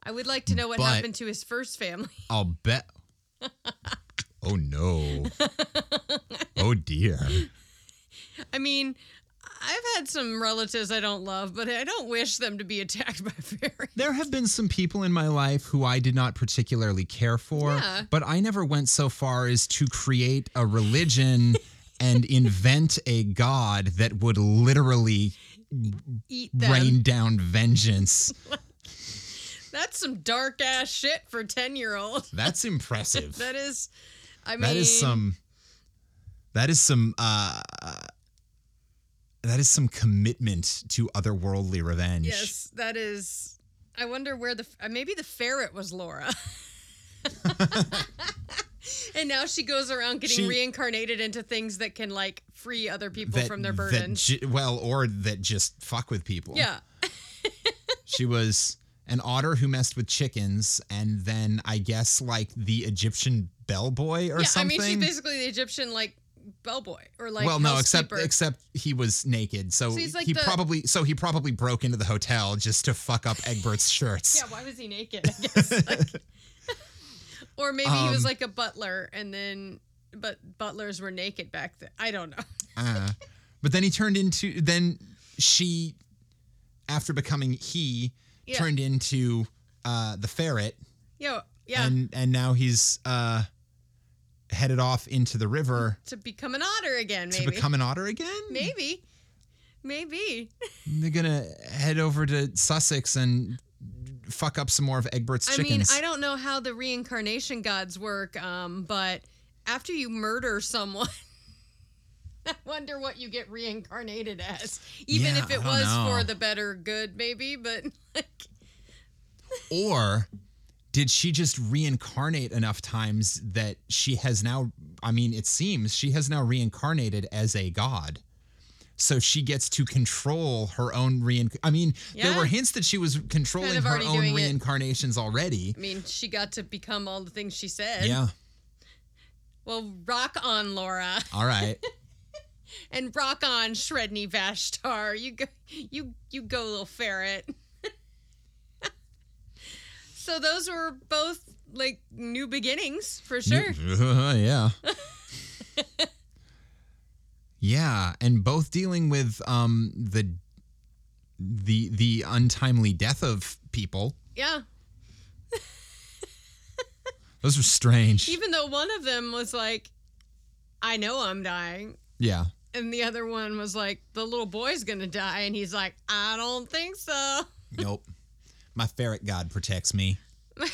I would like to know what But- happened to his first family. I'll bet. oh no. Oh dear. I mean, I've had some relatives I don't love, but I don't wish them to be attacked by fairies. There have been some people in my life who I did not particularly care for, Yeah. but I never went so far as to create a religion and invent a god that would literally Eat them. rain down vengeance. That's some dark ass shit for 10 year old. That's impressive. That is, I mean, That is some that is some uh that is some commitment to otherworldly revenge. Yes, that is. I wonder where the uh, maybe the ferret was Laura. and now she goes around getting She- reincarnated into things that can like free other people that, from their burdens. ju- well, or that just fuck with people. yeah. She was an otter who messed with chickens, and then I guess like the Egyptian bellboy or yeah, something. I mean, she's basically the Egyptian like bellboy or like well, no, except housekeeper. except he was naked, so, So he's like he the- probably so he probably broke into the hotel just to fuck up Egbert's shirts. yeah, why was he naked? I guess. Like, or maybe he was Um, like a butler, and then but butlers were naked back then. I don't know. Uh, but then he turned into then she, after becoming he, Yeah. turned into uh, the ferret, Yeah, yeah. and and now he's uh, headed off into the river to become an otter again, maybe. to become an otter again. maybe. Maybe. They're gonna head over to Sussex and fuck up some more of Egbert's I mean, chickens. I don't know how the reincarnation gods work, um, but after you murder someone, I wonder what you get reincarnated as. Even Yeah, if it was know. for the better good, maybe, but like, or did she just reincarnate enough times that she has now i mean it seems she has now reincarnated as a god so she gets to control her own reinc i mean there were hints that she was controlling Kind of her own doing it. reincarnations already I mean, she got to become all the things she said. yeah Well, rock on, Laura, all right and rock on, Sredni Vashtar. You go, you you go, little ferret. So those were both like new beginnings for sure. yeah yeah and both dealing with um the the the untimely death of people Yeah. those are strange Even though one of them was like, I know I'm dying. yeah And the other one was like, the little boy's going to die. And he's like, I don't think so. Nope. My ferret god protects me.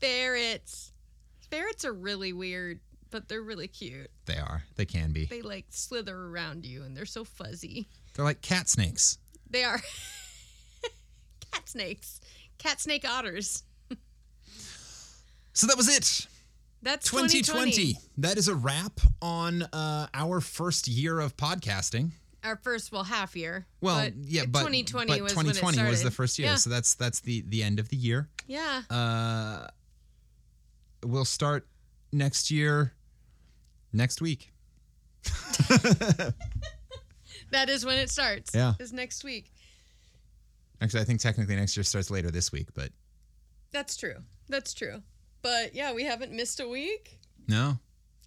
Ferrets. Ferrets are really weird, but they're really cute. They are. They can be. They like slither around you and they're so fuzzy. They're like cat snakes. They are cat snakes, cat snake otters. So that was it. That's 2020. 2020. That is a wrap on uh, our first year of podcasting. Our first, well, half year. Well, but yeah, but 2020 but was 2020 when it was the first year. Yeah. So that's that's the the end of the year. yeah. Uh, we'll start next year next week. That is when it starts. Yeah. Is next week. Actually, I think technically next year starts later this week, but That's true. That's true. But yeah, we haven't missed a week. no.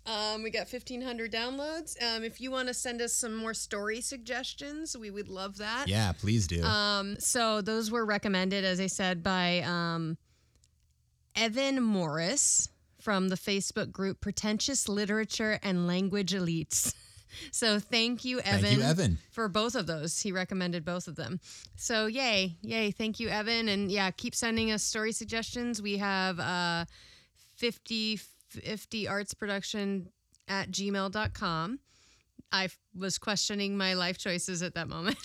Um, we got 1,500 downloads. Um, if you want to send us some more story suggestions, we would love that. Yeah, please do. Um, so those were recommended, as I said, by um, Evan Morris from the Facebook group Pretentious Literature and Language Elites. So thank you, Evan. Thank you, Evan. For both of those. He recommended both of them. So yay, yay. Thank you, Evan. And yeah, keep sending us story suggestions. We have uh 50 50 arts production at gmail.com. I was questioning my life choices at that moment.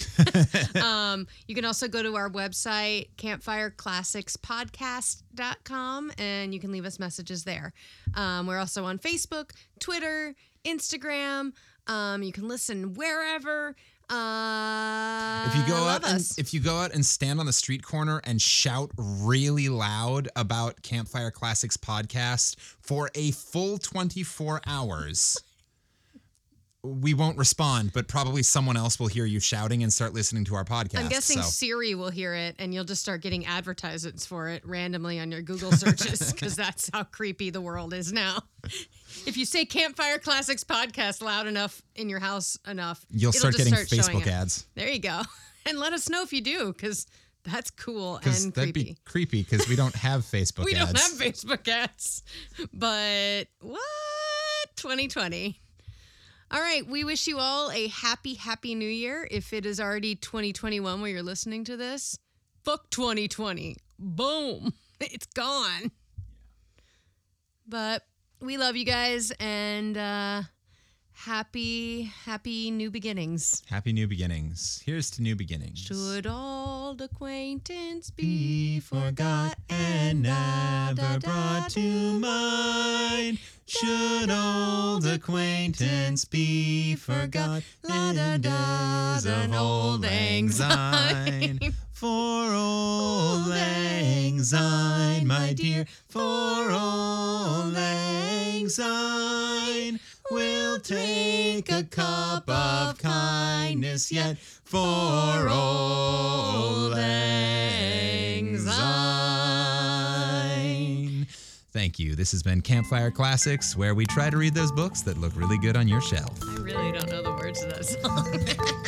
um, you can also go to our website, campfireclassicspodcast.com, and you can leave us messages there. Um, we're also on Facebook, Twitter, Instagram. Um, you can listen wherever. Uh, If you go out and us. if you go out and stand on the street corner and shout really loud about Campfire Classics podcast for a full 24 hours, we won't respond, but probably someone else will hear you shouting and start listening to our podcast. I'm guessing so. Siri will hear it and you'll just start getting advertisements for it randomly on your Google searches because that's how creepy the world is now. If you say Campfire Classics podcast loud enough in your house enough, You'll start getting start Facebook ads. There you go. And let us know if you do because that's cool and that'd creepy. be creepy because we don't have Facebook we ads. don't have Facebook ads. But what? 2020. All right. We wish you all a happy, happy new year. If it is already 2021 where you're listening to this, fuck 2020. Boom. It's gone. But we love you guys and uh, Happy, happy new beginnings. Happy new beginnings. Here's to new beginnings. Should old acquaintance be be forgot and never brought to mind. Should old acquaintance be forgot La da da of old syne. For old lang syne, my dear, for old lang syne. We'll take a cup of kindness yet for old lang syne. Thank you. This has been Campfire Classics, where we try to read those books that look really good on your shelf. I really don't know the words of that song.